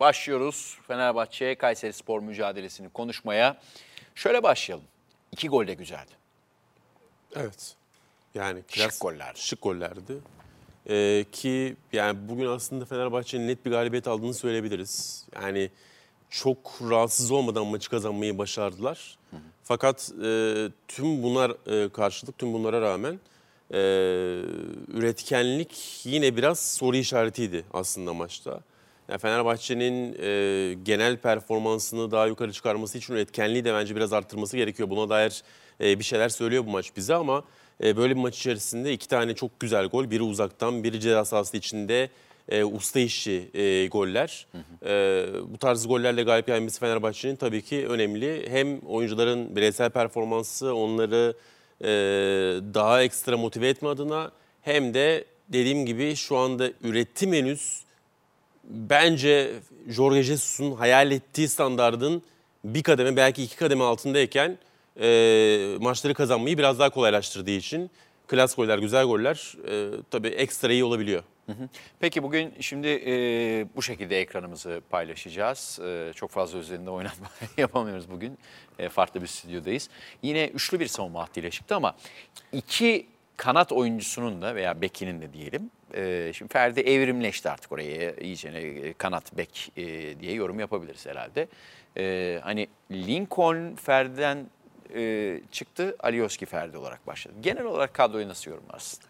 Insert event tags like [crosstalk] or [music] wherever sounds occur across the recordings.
Başlıyoruz Fenerbahçe Kayseri Spor mücadelesini konuşmaya. Şöyle başlayalım. İki gol de güzeldi. Evet. Yani Şık gollerdi. Şık gollerdi. Ee, ki yani bugün aslında Fenerbahçe'nin net bir galibiyet aldığını söyleyebiliriz. Yani çok rahatsız olmadan maçı kazanmayı başardılar. Fakat e, tüm bunlar e, karşılık, tüm bunlara rağmen e, üretkenlik yine biraz soru işaretiydi aslında maçta. Yani Fenerbahçe'nin e, genel performansını daha yukarı çıkarması için üretkenliği de bence biraz arttırması gerekiyor. Buna dair e, bir şeyler söylüyor bu maç bize ama e, böyle bir maç içerisinde iki tane çok güzel gol. Biri uzaktan, biri ceza sahası içinde e, usta işi e, goller. E, bu tarz gollerle galip gelmesi Fenerbahçe'nin tabii ki önemli. Hem oyuncuların bireysel performansı onları e, daha ekstra motive etme adına hem de dediğim gibi şu anda üretim henüz bence Jorge Jesus'un hayal ettiği standardın bir kademe belki iki kademe altındayken e, maçları kazanmayı biraz daha kolaylaştırdığı için klas goller, güzel goller e, tabii ekstra iyi olabiliyor. Peki bugün şimdi e, bu şekilde ekranımızı paylaşacağız. E, çok fazla üzerinde oynatma [laughs] yapamıyoruz bugün. E, farklı bir stüdyodayız. Yine üçlü bir savunma hattıyla çıktı ama iki kanat oyuncusunun da veya bekinin de diyelim. E, şimdi Ferdi evrimleşti artık oraya iyice e, kanat bek e, diye yorum yapabiliriz herhalde. E, hani Lincoln Ferdi'den e, çıktı, Alioski Ferdi olarak başladı. Genel olarak kadroyu nasıl yorumlarsın?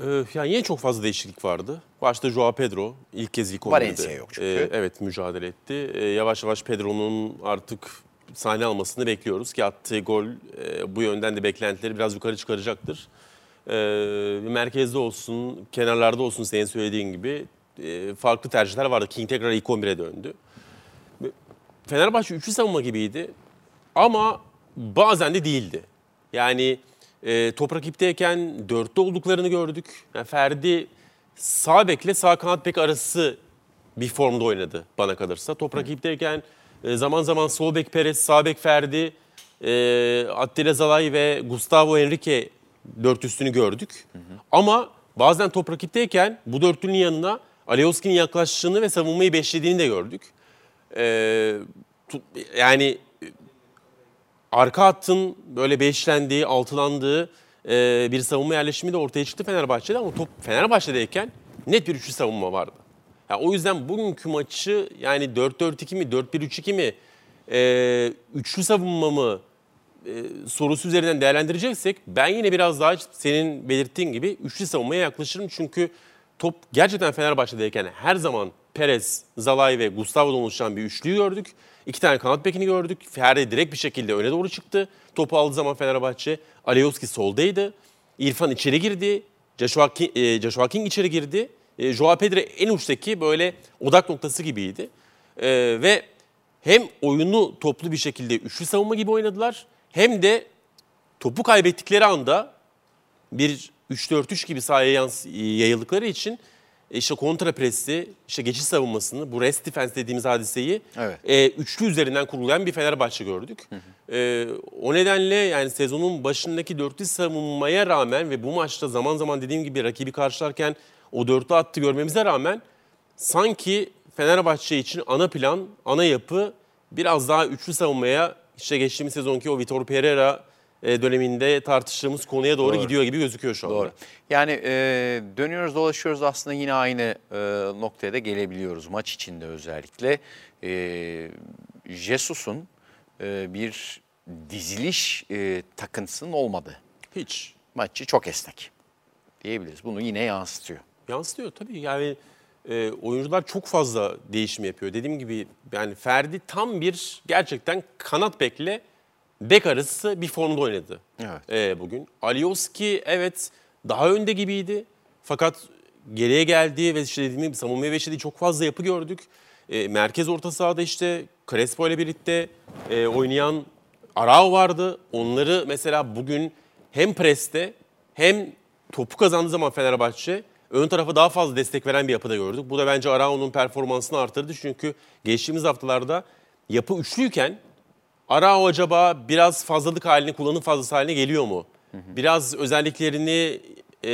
Ee, yani yine çok fazla değişiklik vardı. Başta Joao Pedro ilk kez ilk Valencia yok çünkü. Ee, evet mücadele etti. Ee, yavaş yavaş Pedro'nun artık sahne almasını bekliyoruz ki attığı gol e, bu yönden de beklentileri biraz yukarı çıkaracaktır. Ee, merkezde olsun, kenarlarda olsun senin söylediğin gibi e, farklı tercihler vardı. King tekrar ilk 11'e döndü. Fenerbahçe üçlü savunma gibiydi ama bazen de değildi. Yani e, top rakipteyken dörtte olduklarını gördük. Yani Ferdi sağ bekle sağ kanat bek arası bir formda oynadı bana kalırsa. Top rakipteyken e, zaman zaman sol bek Perez, sağ bek Ferdi, e, Attila Zalay ve Gustavo Henrique dörtlüsünü gördük. Ama bazen top rakipteyken bu dörtlünün yanına Alioski'nin yaklaştığını ve savunmayı beşlediğini de gördük. E, tut- yani arka hattın böyle beşlendiği, altılandığı e, bir savunma yerleşimi de ortaya çıktı Fenerbahçe'de ama top Fenerbahçe'deyken net bir üçlü savunma vardı. Ya o yüzden bugünkü maçı yani 4-4-2 mi, 4-1-3-2 mi, e, üçlü savunma mı e, sorusu üzerinden değerlendireceksek ben yine biraz daha senin belirttiğin gibi üçlü savunmaya yaklaşırım. Çünkü top gerçekten Fenerbahçe'deyken her zaman Perez, Zalay ve Gustavo'dan oluşan bir üçlüyü gördük. İki tane kanat bekini gördük. Ferdi direkt bir şekilde öne doğru çıktı. Topu aldığı zaman Fenerbahçe. Alioski soldaydı. İrfan içeri girdi. Joshua King, e, Joshua King içeri girdi. E, Joao Pedro en uçtaki böyle odak noktası gibiydi. E, ve hem oyunu toplu bir şekilde üçlü savunma gibi oynadılar. Hem de topu kaybettikleri anda bir 3-4-3 gibi sahaya yayıldıkları için e, işte kontra presi, işte geçiş savunmasını, bu rest defense dediğimiz hadiseyi Evet. e, üçlü üzerinden kurulayan bir Fenerbahçe gördük. E, o nedenle yani sezonun başındaki dörtlü savunmaya rağmen ve bu maçta zaman zaman dediğim gibi rakibi karşılarken o dörtlü attı görmemize rağmen sanki Fenerbahçe için ana plan, ana yapı biraz daha üçlü savunmaya işte geçtiğimiz sezonki o Vitor Pereira e, döneminde tartıştığımız konuya doğru, Doğru. gidiyor gibi gözüküyor şu anda. Doğru. Yani e, dönüyoruz dolaşıyoruz aslında yine aynı e, noktaya da gelebiliyoruz maç içinde özellikle. E, Jesus'un e, bir diziliş e, takıntısının olmadığı Hiç. maçı çok esnek diyebiliriz. Bunu yine yansıtıyor. Yansıtıyor tabii. Yani e, oyuncular çok fazla değişim yapıyor. Dediğim gibi yani Ferdi tam bir gerçekten kanat bekle bek arası bir formda oynadı Evet. e, bugün. Alioski evet daha önde gibiydi. Fakat geriye geldiği ve işte dediğim gibi savunmaya beşlediği çok fazla yapı gördük. E, merkez orta sahada işte Crespo ile birlikte e, oynayan Arao vardı. Onları mesela bugün hem preste hem topu kazandığı zaman Fenerbahçe ön tarafa daha fazla destek veren bir yapıda gördük. Bu da bence Arao'nun performansını artırdı. Çünkü geçtiğimiz haftalarda yapı üçlüyken Arao acaba biraz fazlalık halini, kullanım fazlası haline geliyor mu? Biraz özelliklerini e,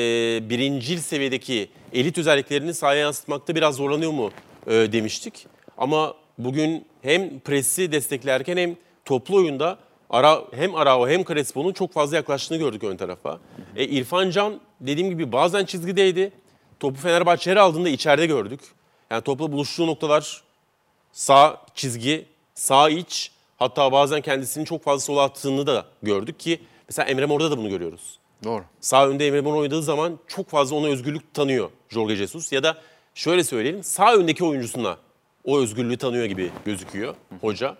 birincil seviyedeki elit özelliklerini sahaya yansıtmakta biraz zorlanıyor mu e, demiştik. Ama bugün hem presi desteklerken hem toplu oyunda Ara, hem Arao hem Crespo'nun çok fazla yaklaştığını gördük ön tarafa. E, İrfan Can dediğim gibi bazen çizgideydi. Topu Fenerbahçe her aldığında içeride gördük. Yani topla buluştuğu noktalar sağ çizgi, sağ iç hatta bazen kendisini çok fazla sola attığını da gördük ki mesela Emre Mor'da da bunu görüyoruz. Doğru. Sağ önde Emre Mor oynadığı zaman çok fazla ona özgürlük tanıyor Jorge Jesus. Ya da şöyle söyleyelim sağ öndeki oyuncusuna o özgürlüğü tanıyor gibi gözüküyor hoca.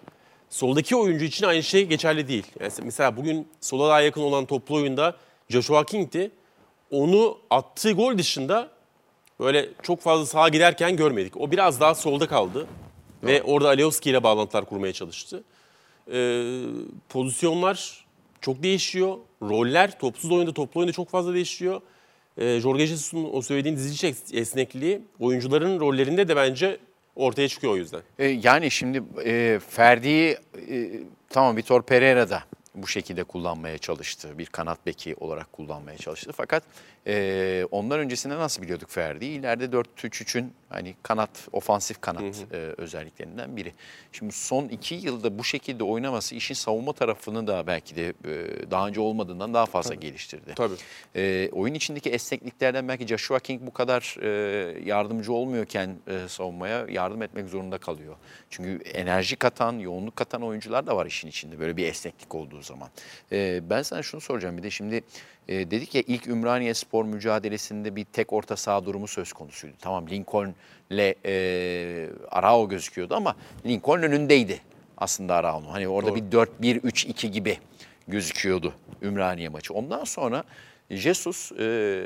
Soldaki oyuncu için aynı şey geçerli değil. Yani mesela bugün sola daha yakın olan toplu oyunda Joshua King'ti. Onu attığı gol dışında böyle çok fazla sağa giderken görmedik. O biraz daha solda kaldı. Ve orada Alioski ile bağlantılar kurmaya çalıştı. Ee, pozisyonlar çok değişiyor. Roller topsuz oyunda, toplu oyunda çok fazla değişiyor. Ee, Jorge Jesus'un o söylediğin dizici es- esnekliği oyuncuların rollerinde de bence ortaya çıkıyor o yüzden. E, yani şimdi e, Ferdi'yi e, tamam Vitor Pereira da bu şekilde kullanmaya çalıştı. Bir kanat beki olarak kullanmaya çalıştı. Fakat e, ondan öncesinde nasıl biliyorduk Ferdi'yi? İleride 4-3-3'ün hani kanat, ofansif kanat e, özelliklerinden biri. Şimdi son iki yılda bu şekilde oynaması işin savunma tarafını da belki de e, daha önce olmadığından daha fazla geliştirdi. Tabii. E, oyun içindeki esnekliklerden belki Joshua King bu kadar e, yardımcı olmuyorken e, savunmaya yardım etmek zorunda kalıyor. Çünkü enerji katan, yoğunluk katan oyuncular da var işin içinde böyle bir esneklik olduğu zaman. E, ben sana şunu soracağım bir de şimdi e, dedik ya ilk Ümraniye Spor mücadelesinde bir tek orta saha durumu söz konusuydu. Tamam Lincoln'le e, Arao gözüküyordu ama Lincoln önündeydi aslında Arao'nun. Hani orada Doğru. bir 4-1-3-2 gibi gözüküyordu Ümraniye maçı. Ondan sonra Jesus, e,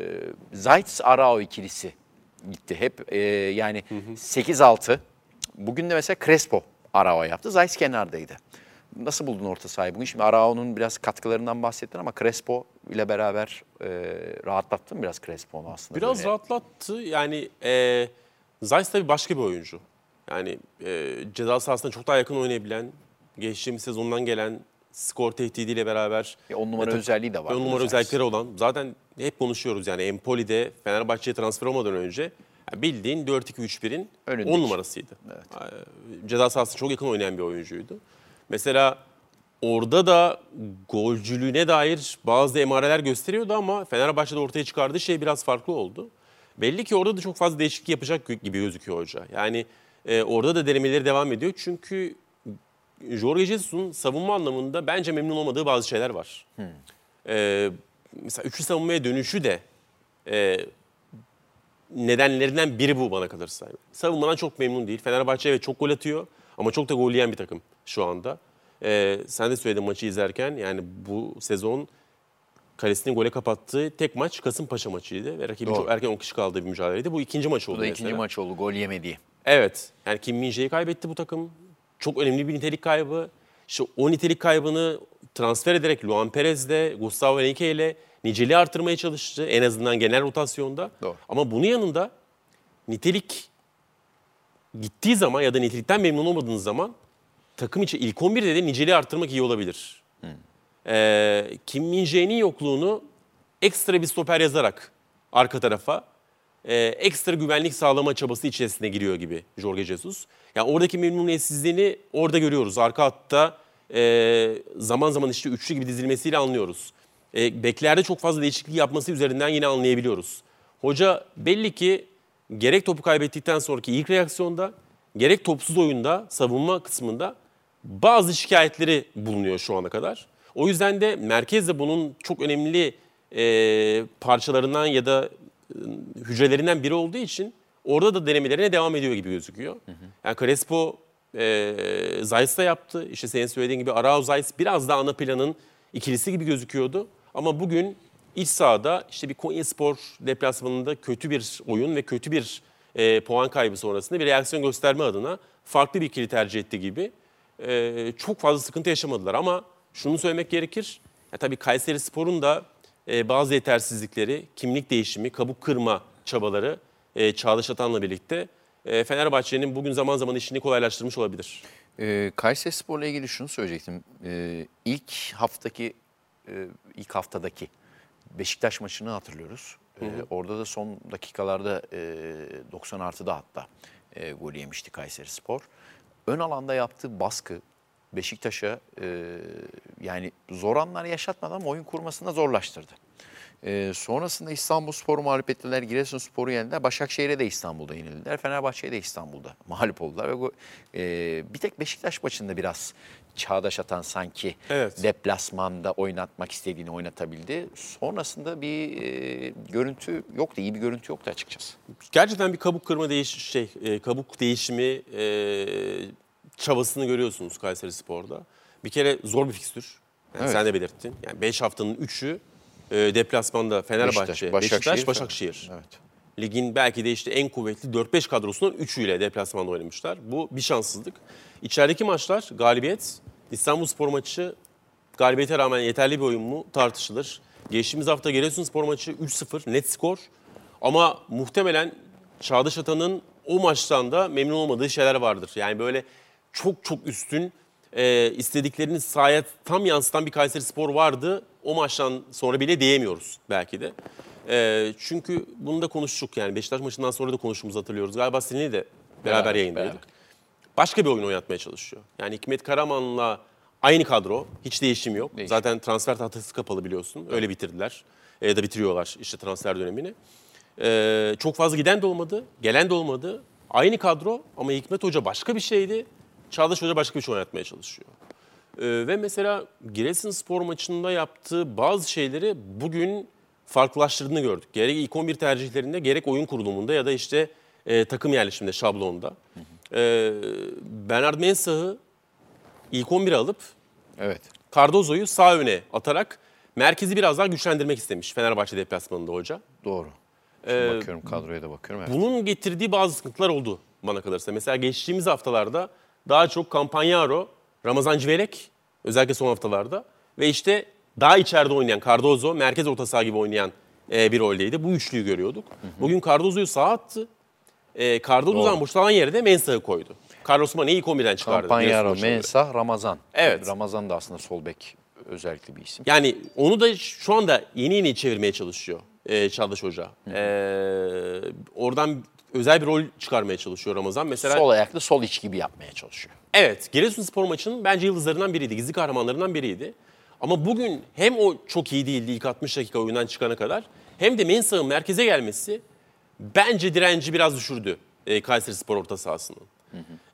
Zayt Arao ikilisi gitti. Hep e, yani 8-6. Bugün de mesela Crespo Arao yaptı. Zayt kenardaydı. Nasıl buldun orta sahayı bugün? Şimdi Arao'nun biraz katkılarından bahsettin ama Crespo ile beraber e, rahatlattın biraz Crespo'nu aslında. Biraz böyle. rahatlattı. Yani e, Zeiss tabii başka bir oyuncu. Yani e, ceza sahasına çok daha yakın oynayabilen, geçtiğimiz sezondan gelen skor tehdidiyle beraber Bir on numara tabii- özelliği de var. on numara özellikleri olan. Zaten hep konuşuyoruz yani Empoli'de Fenerbahçe'ye transfer olmadan önce yani bildiğin 4-2-3-1'in Önündeki. 10 numarasıydı. E, Ceza sahasına çok yakın oynayan bir oyuncuydu. Mesela orada da golcülüğüne dair bazı emareler gösteriyordu ama Fenerbahçe'de ortaya çıkardığı şey biraz farklı oldu. Belli ki orada da çok fazla değişiklik yapacak gibi gözüküyor hoca. Yani e, orada da denemeleri devam ediyor. Çünkü Jorge Jesus'un savunma anlamında bence memnun olmadığı bazı şeyler var. E, mesela üçlü savunmaya dönüşü de e, nedenlerinden biri bu bana kalırsa. Savunmadan çok memnun değil. Fenerbahçe evet çok gol atıyor ama çok da gol yiyen bir takım şu anda. Ee, sen de söyledin maçı izlerken yani bu sezon kalesini gole kapattığı tek maç Kasımpaşa maçıydı ve rakibin Doğru. çok erken 10 kişi kaldığı bir mücadeleydi. Bu ikinci maç oldu Bu da ikinci mesela. maç oldu gol yemediği. Evet. Yani Kim Min-jae'yi kaybetti bu takım. Çok önemli bir nitelik kaybı. İşte o nitelik kaybını transfer ederek Luan Perez'le, Gustavo Henrique ile niceliği artırmaya çalıştı. En azından genel rotasyonda. Doğru. Ama bunun yanında nitelik gittiği zaman ya da nitelikten memnun olmadığınız zaman takım içi ilk 11'de de niceliği arttırmak iyi olabilir. Ee, Kim Min-jae'nin yokluğunu ekstra bir stoper yazarak arka tarafa e, ekstra güvenlik sağlama çabası içerisine giriyor gibi Jorge Jesus. Yani oradaki memnuniyetsizliğini orada görüyoruz. Arka hatta e, zaman zaman işte üçlü gibi dizilmesiyle anlıyoruz. E, beklerde çok fazla değişiklik yapması üzerinden yine anlayabiliyoruz. Hoca belli ki gerek topu kaybettikten sonraki ilk reaksiyonda gerek topsuz oyunda savunma kısmında bazı şikayetleri bulunuyor şu ana kadar. O yüzden de merkez de bunun çok önemli e, parçalarından ya da e, hücrelerinden biri olduğu için orada da denemelerine devam ediyor gibi gözüküyor. Yani Crespo e, Zayt'da yaptı. İşte senin söylediğin gibi Arao Zayt biraz daha ana planın ikilisi gibi gözüküyordu. Ama bugün iç sahada işte bir Konyaspor deplasmanında kötü bir oyun ve kötü bir e, puan kaybı sonrasında bir reaksiyon gösterme adına farklı bir ikili tercih etti gibi. E, çok fazla sıkıntı yaşamadılar ama şunu söylemek gerekir. Ya tabii Kayseri Spor'un da e, bazı yetersizlikleri, kimlik değişimi, kabuk kırma çabaları e, Çağdaş Atan'la birlikte e, Fenerbahçe'nin bugün zaman zaman işini kolaylaştırmış olabilir. Ee, Kayseri Spor'la ilgili şunu söyleyecektim. Ee, ilk haftaki, e, ilk haftadaki Beşiktaş maçını hatırlıyoruz. Ee, orada da son dakikalarda e, 90 artıda hatta e, golü yemişti Kayseri Spor. Ön alanda yaptığı baskı Beşiktaş'a e, yani zor anlar yaşatmadan ama oyun kurmasını da zorlaştırdı. E, sonrasında İstanbul Spor'u mağlup ettiler, Giresun Spor'u yendiler. Başakşehir'e de İstanbul'da yenildiler. Fenerbahçe'ye de İstanbul'da [laughs] mağlup oldular. Ve e, bir tek Beşiktaş maçında biraz çağdaş atan sanki Evet. deplasmanda oynatmak istediğini oynatabildi. Sonrasında bir e, görüntü yoktu, iyi bir görüntü yoktu açıkçası. Gerçekten bir kabuk kırma değiş şey e, kabuk değişimi e, çabasını görüyorsunuz Kayseri Spor'da. Bir kere zor bir fikstür. Yani Evet. Sen de belirttin. Yani 5 haftanın 3'ü e, deplasmanda Fenerbahçe, Beşiktaş, Beşiktaş, Başakşehir. Başakşehir. Evet. Ligin belki de işte en kuvvetli 4-5 kadrosunun 3'üyle deplasmanda oynamışlar. Bu bir şanssızlık. İçerideki maçlar galibiyet, İstanbul Spor maçı galibiyete rağmen yeterli bir oyun mu tartışılır. Geçtiğimiz hafta Giresunspor maçı 3-0 net skor. Ama muhtemelen Çağdaş Atan'ın o maçtan da memnun olmadığı şeyler vardır. Yani böyle çok çok üstün e, istediklerini sahaya tam yansıtan bir Kayseri Spor vardı. O maçtan sonra bile diyemiyoruz belki de. E, çünkü bunu da konuştuk yani Beşiktaş maçından sonra da konuştuğumuzu hatırlıyoruz. Galiba seninle de beraber, Beraber, yayındaydık. Başka bir oyun oynatmaya çalışıyor. Yani Hikmet Karaman'la aynı kadro. Hiç değişim yok. Değişim. Zaten transfer tahtası kapalı biliyorsun. Öyle bitirdiler. E, ya da bitiriyorlar işte transfer dönemini. E, çok fazla giden de olmadı. Gelen de olmadı. Aynı kadro ama Hikmet Hoca başka bir şeydi. Çağdaş Hoca başka bir şey oynatmaya çalışıyor. E, ve mesela Giresunspor maçında yaptığı bazı şeyleri bugün farklılaştırdığını gördük. Gerek ilk 11 tercihlerinde gerek oyun kurulumunda ya da işte e, takım yerleşiminde, şablonda. E, Bernard Mensah'ı ilk 11'e alıp Evet. Cardozo'yu sağ öne atarak merkezi biraz daha güçlendirmek istemiş Fenerbahçe deplasmanında hoca. Doğru. Şimdi Ee, bakıyorum kadroya da bakıyorum. Evet. Bunun getirdiği bazı sıkıntılar oldu bana kalırsa. Mesela geçtiğimiz haftalarda daha çok Campagnaro, Ramazan Civelek özellikle son haftalarda ve işte daha içeride oynayan Cardozo, merkez orta saha gibi oynayan e, bir roldeydi. Bu üçlüyü görüyorduk. Bugün Cardozo'yu sağa attı. E, Cardozo'dan boşalan yere de Mensah'ı koydu. Carlos Mane'yi ilk 11'den çıkardı. Campagnaro. Mensah, Ramazan. Evet. Ramazan da aslında sol bek özellikle bir isim. Yani onu da şu anda yeni yeni çevirmeye çalışıyor e, Çağdaş Hoca. E, oradan özel bir rol çıkarmaya çalışıyor Ramazan. Mesela Sol ayaklı sol iç gibi yapmaya çalışıyor. evet Giresunspor maçının bence yıldızlarından biriydi. Gizli kahramanlarından biriydi. Ama bugün hem o çok iyi değildi ilk 60 dakika oyundan çıkana kadar hem de Mensah'ın merkeze gelmesi bence direnci biraz düşürdü e, Kayseri Spor orta sahasının.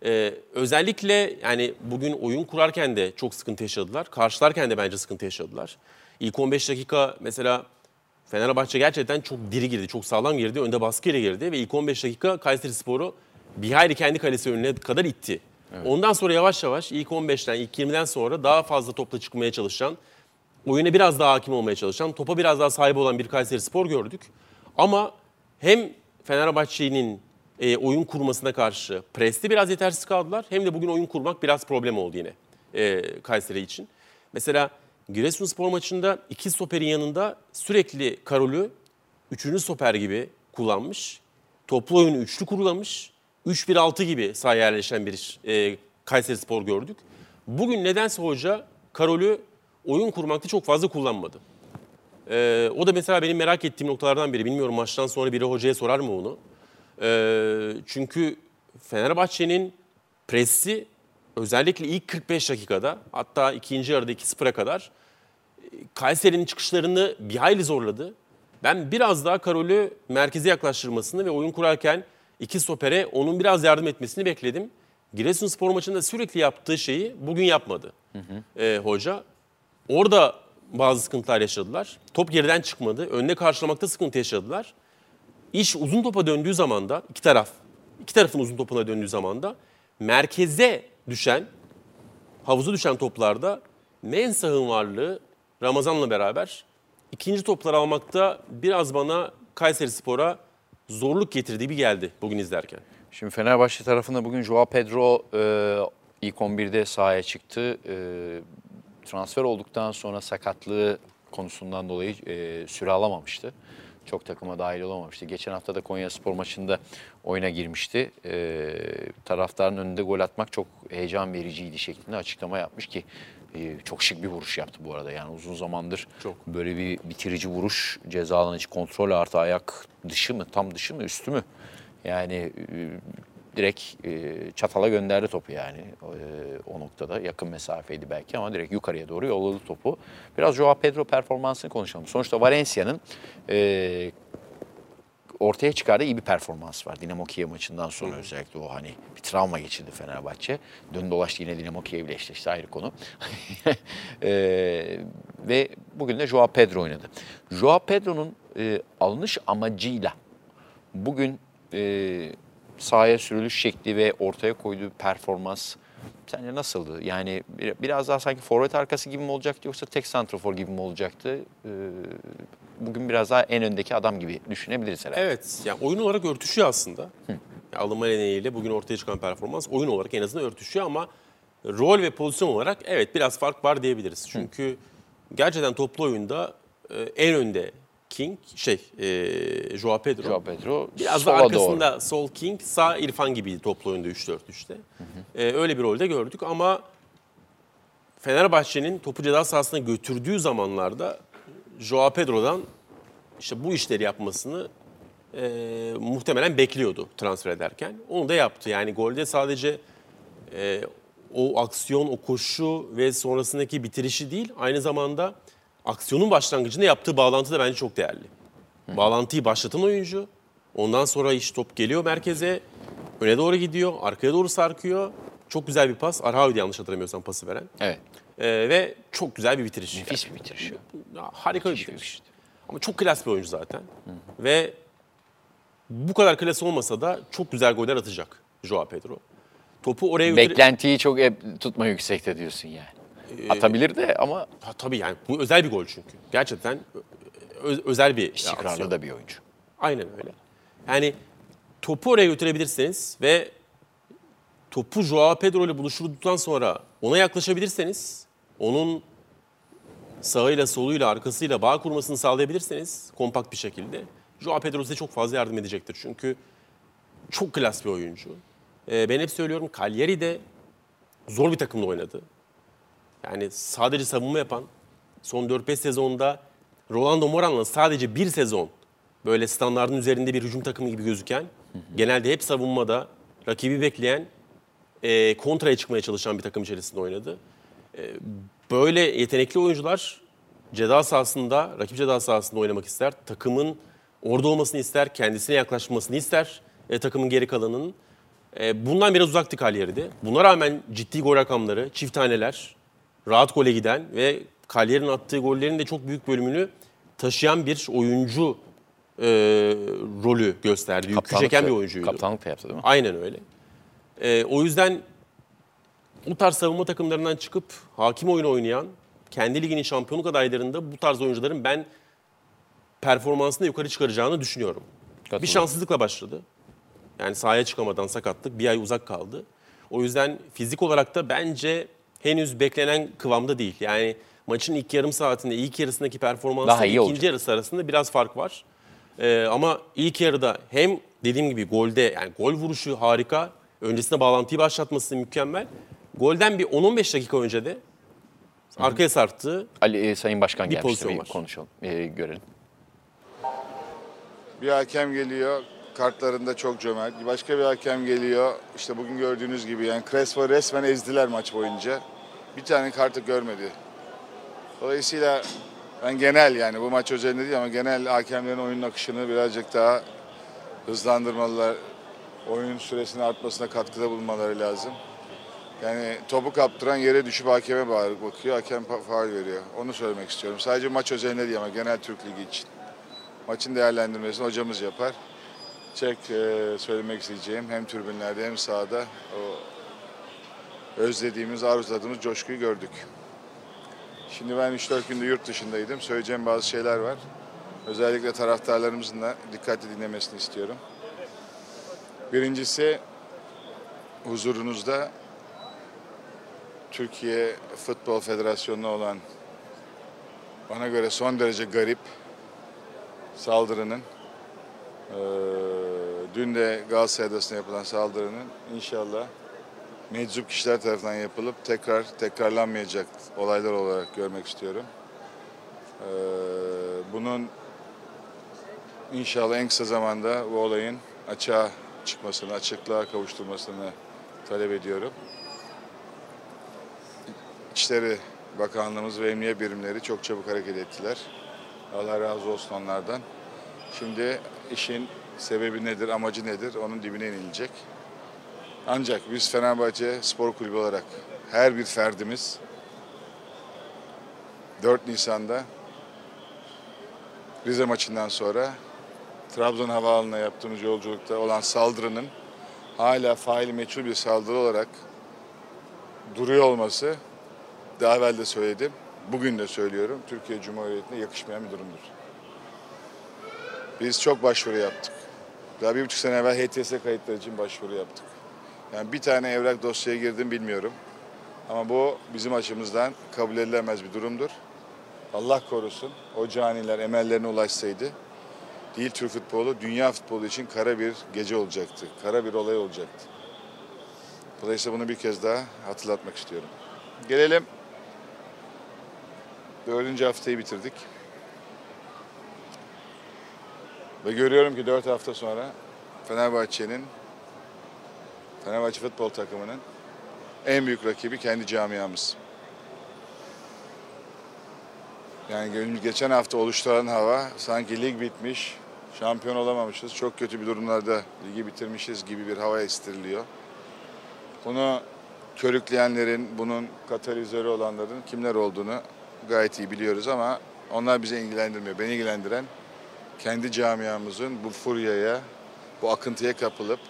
Ee, özellikle yani bugün oyun kurarken de çok sıkıntı yaşadılar. Karşılarken de bence sıkıntı yaşadılar. İlk 15 dakika mesela Fenerbahçe gerçekten çok diri girdi, çok sağlam girdi. Önde baskıyla girdi ve ilk 15 dakika Kayseri Spor'u bir hayli kendi kalesi önüne kadar itti. Ondan sonra yavaş yavaş ilk 15'ten, ilk 20'den sonra daha fazla topla çıkmaya çalışan, oyuna biraz daha hakim olmaya çalışan, topa biraz daha sahip olan bir Kayseri Spor gördük. Ama hem Fenerbahçe'nin e, oyun kurmasına karşı presti biraz yetersiz kaldılar. Hem de bugün oyun kurmak biraz problem oldu yine e, Kayseri için. Mesela Giresunspor maçında iki stoperin yanında sürekli Karol'ü üçüncü stoper gibi kullanmış. Toplu oyunu üçlü kurulamış. 3-1-6 gibi sahaya yerleşen bir e, Kayseri Spor gördük. Bugün nedense hoca Karol'ü oyun kurmakta çok fazla kullanmadı. Ee, o da mesela benim merak ettiğim noktalardan biri. Bilmiyorum maçtan sonra biri hocaya sorar mı onu? Ee, çünkü Fenerbahçe'nin presi özellikle ilk 45 dakikada hatta ikinci yarıda 2-0'a kadar Kayseri'nin çıkışlarını bir hayli zorladı. Ben biraz daha Karol'ü merkeze yaklaştırmasını ve oyun kurarken iki stopere onun biraz yardım etmesini bekledim. Giresunspor maçında sürekli yaptığı şeyi bugün yapmadı Ee, hoca. Orada bazı sıkıntılar yaşadılar. Top geriden çıkmadı. Önüne karşılamakta sıkıntı yaşadılar. İş uzun topa döndüğü zaman da iki taraf, iki tarafın uzun topuna döndüğü zaman da merkeze düşen, havuza düşen toplarda Mensah'ın varlığı Ramazan'la beraber ikinci topları almakta biraz bana Kayseri Spor'a zorluk getirdiği bir geldi bugün izlerken. Şimdi Fenerbahçe tarafında bugün Joao Pedro e, ilk 11'de sahaya çıktı. E, transfer olduktan sonra sakatlığı konusundan dolayı e, süre alamamıştı. Çok takıma dahil olamamıştı. Geçen hafta da Konya Spor maçında oyuna girmişti. E, taraftarın önünde gol atmak çok heyecan vericiydi şeklinde açıklama yapmış ki e, çok şık bir vuruş yaptı bu arada. Yani uzun zamandır Çok. böyle bir bitirici vuruş ceza alanı içi kontrol artı ayak dışı mı tam dışı mı üstü mü? Yani e, direkt e, çatala gönderdi topu yani e, o noktada. Yakın mesafeydi belki ama direkt yukarıya doğru yolladı topu. Biraz Joao Pedro performansını konuşalım. Sonuçta Valencia'nın e, ortaya çıkardığı iyi bir performans var. Dinamo Kiev maçından sonra özellikle o hani bir travma geçirdi Fenerbahçe. Dön dolaştı yine Dinamo Kiev ile eşleşti ayrı konu. [laughs] Ee, ve bugün de Joao Pedro oynadı. Joao Pedro'nun e, alınış amacıyla bugün e, sahaya sürülüş şekli ve ortaya koyduğu performans sence nasıldı? Yani bir- biraz daha sanki forvet arkası gibi mi olacaktı yoksa tek santrafor gibi mi olacaktı? Ee, bugün biraz daha en öndeki adam gibi düşünebiliriz herhalde. Evet, yani oyun olarak örtüşüyor aslında. Yani alınma nedeniyle bugün ortaya çıkan performans oyun olarak en azından örtüşüyor ama rol ve pozisyon olarak evet biraz fark var diyebiliriz. Çünkü gerçekten toplu oyunda e, en önde King, şey, e, Joao Pedro. Joao Pedro Biraz da arkasında doğru. sol King, sağ İrfan gibiydi toplu oyunda 3-4-3'te. Ee, öyle bir rolde gördük ama Fenerbahçe'nin topu ceza sahasına götürdüğü zamanlarda Joao Pedro'dan işte bu işleri yapmasını e, muhtemelen bekliyordu transfer ederken. Onu da yaptı. Yani golde sadece e, o aksiyon, o koşu ve sonrasındaki bitirişi değil, aynı zamanda aksiyonun başlangıcında yaptığı bağlantı da bence çok değerli. Bağlantıyı başlatan oyuncu. Ondan sonra iş top geliyor merkeze. Öne doğru gidiyor, arkaya doğru sarkıyor. Çok güzel bir pas. Arhavi'de yanlış hatırlamıyorsam pası veren. Evet. Ee, ve çok güzel bir bitiriş. Nefis bir bitiriş. ya. Harika bir Müthiş bir bitiriş. Ama çok klas bir oyuncu zaten. Ve bu kadar klas olmasa da çok güzel goller atacak Joao Pedro. Topu oraya götür- Beklentiyi çok hep tutma yüksekte diyorsun yani. Atabilir de ama Ha, tabii yani bu özel bir gol çünkü. Gerçekten ö- özel bir istikrarlı aksiyon. da bir oyuncu. Aynen öyle. Yani topu oraya götürebilirseniz ve topu Joao Pedro ile buluşturduktan sonra ona yaklaşabilirseniz, onun sağıyla, soluyla, arkasıyla bağ kurmasını sağlayabilirseniz kompakt bir şekilde Joao Pedro size çok fazla yardım edecektir. Çünkü çok klas bir oyuncu. Ee, ben hep söylüyorum Cagliari de zor bir takımla oynadı. Yani sadece savunma yapan, son 4-5 sezonda Rolando Moran'la sadece bir sezon böyle standartın üzerinde bir hücum takımı gibi gözüken, genelde hep savunmada rakibi bekleyen, e, kontraya çıkmaya çalışan bir takım içerisinde oynadı. E, böyle yetenekli oyuncular ceza sahasında, rakip ceza sahasında oynamak ister. Takımın orada olmasını ister, kendisine yaklaşmasını ister e, takımın geri kalanının. E, bundan biraz uzaktı Cagliari'de. Buna rağmen ciddi gol rakamları, çift taneler, rahat gole giden ve Cagliari'nin attığı gollerin de çok büyük bölümünü taşıyan bir oyuncu e, rolü gösterdi. Yükü çeken bir oyuncuydu. Kaptanlık da yaptı değil mi? Aynen öyle. Ee, o yüzden bu tarz savunma takımlarından çıkıp hakim oyun oynayan, kendi liginin şampiyonluk adaylarında bu tarz oyuncuların ben performansını yukarı çıkaracağını düşünüyorum. Bir Katılıyorum. şanssızlıkla başladı. Yani sahaya çıkamadan sakatlık, bir ay uzak kaldı. O yüzden fizik olarak da bence henüz beklenen kıvamda değil. Yani maçın ilk yarım saatinde, ilk yarısındaki performansla Daha iyi ikinci olacak. yarısı arasında biraz fark var. Ee, ama ilk yarıda hem dediğim gibi golde yani gol vuruşu harika. Öncesinde bağlantıyı başlatması mükemmel. Golden bir 10-15 dakika önce de arkaya sarktığı Ali e, Sayın Başkan Bir gelmişti. pozisyon Bir var. konuşalım, e, görelim. Bir hakem geliyor, kartlarında çok cömert. Başka bir hakem geliyor, işte bugün gördüğünüz gibi yani Crespo resmen ezdiler maç boyunca. Bir tane kartı görmedi. Dolayısıyla ben genel yani bu maç özelinde değil ama genel hakemlerin oyunun akışını birazcık daha hızlandırmalılar. Oyun süresinin artmasına katkıda bulunmaları lazım. Yani topu kaptıran yere düşüp hakeme bağırıp bakıyor, hakem fa- faul veriyor. Onu söylemek istiyorum. Sadece maç özelinde değil ama genel Türk Ligi için. Maçın değerlendirmesini hocamız yapar. Çek söylemek isteyeceğim hem tribünlerde hem sahada o özlediğimiz, arzuladığımız coşkuyu gördük. Şimdi ben 3-4 günde yurt dışındaydım. Söyleyeceğim bazı şeyler var. Özellikle taraftarlarımızın da dikkatli dinlemesini istiyorum. Birincisi huzurunuzda Türkiye Futbol Federasyonu'na olan bana göre son derece garip saldırının eee, dün de Galatasaray Adası'na yapılan saldırının inşallah meczup kişiler tarafından yapılıp tekrar tekrarlanmayacak olaylar olarak görmek istiyorum. Eee, bunun inşallah en kısa zamanda bu olayın açığa çıkmasını, açıklığa kavuşturmasını talep ediyorum. İçişleri Bakanlığımız ve emniyet birimleri çok çabuk hareket ettiler. Allah razı olsun onlardan. Şimdi işin sebebi nedir, amacı nedir onun dibine inilecek. Ancak biz Fenerbahçe Spor Kulübü olarak her bir ferdimiz 4 Nisan'da Rize maçından sonra Trabzon Havaalanı'na yaptığımız yolculukta olan saldırının hala faili meçhul bir saldırı olarak duruyor olması daha evvel de söyledim. Bugün de söylüyorum. Türkiye Cumhuriyeti'ne yakışmayan bir durumdur. Biz çok başvuru yaptık. Daha bir buçuk sene evvel HTS kayıtları için başvuru yaptık. Yani bir tane evrak dosyaya girdim bilmiyorum. Ama bu bizim açımızdan kabul edilemez bir durumdur. Allah korusun o caniler emellerine ulaşsaydı değil Türk futbolu, dünya futbolu için kara bir gece olacaktı. Kara bir olay olacaktı. Dolayısıyla bunu bir kez daha hatırlatmak istiyorum. Gelelim. Dördüncü haftayı bitirdik. Ve görüyorum ki dört hafta sonra Fenerbahçe'nin, Fenerbahçe futbol takımının en büyük rakibi kendi camiamız. Yani geçen hafta oluşturan hava sanki lig bitmiş, şampiyon olamamışız, çok kötü bir durumlarda ligi bitirmişiz gibi bir hava estiriliyor. Bunu körükleyenlerin, bunun katalizörü olanların kimler olduğunu gayet iyi biliyoruz ama onlar bizi ilgilendirmiyor. Beni ilgilendiren kendi camiamızın bu furyaya, bu akıntıya kapılıp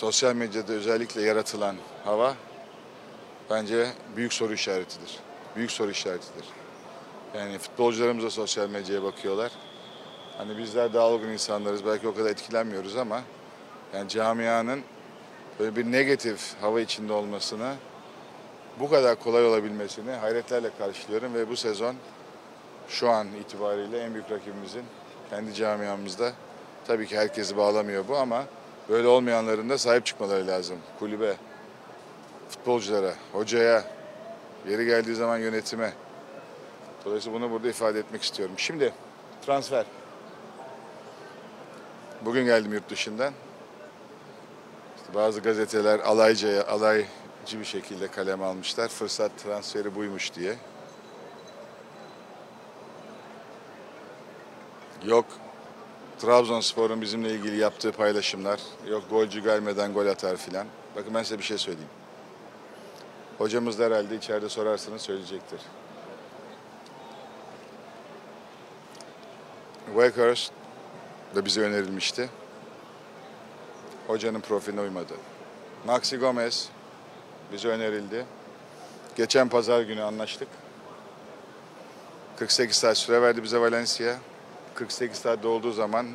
sosyal medyada özellikle yaratılan hava bence büyük soru işaretidir. Büyük soru işaretidir. Yani futbolcularımız da sosyal medyaya bakıyorlar. Hani bizler daha olgun insanlarız. Belki o kadar etkilenmiyoruz ama yani camianın böyle bir negatif hava içinde olmasını bu kadar kolay olabilmesini hayretlerle karşılıyorum ve bu sezon şu an itibariyle en büyük rakibimizin kendi camiamızda tabii ki herkesi bağlamıyor bu ama böyle olmayanların da sahip çıkmaları lazım. Kulübe, futbolculara, hocaya, yeri geldiği zaman yönetime. Dolayısıyla bunu burada ifade etmek istiyorum. Şimdi transfer. Bugün geldim yurt dışından. İşte bazı gazeteler alaycaya, alaycı bir şekilde kalem almışlar. Fırsat transferi buymuş diye. Yok Trabzonspor'un bizimle ilgili yaptığı paylaşımlar. Yok golcü gelmeden gol atar filan. Bakın ben size bir şey söyleyeyim. Hocamız da herhalde içeride sorarsanız söyleyecektir. Wakehurst da bize önerilmişti. Hocanın profiline uymadı. Maxi Gomez bize önerildi. Geçen pazar günü anlaştık. 48 saat süre verdi bize Valencia. 48 saat dolduğu zaman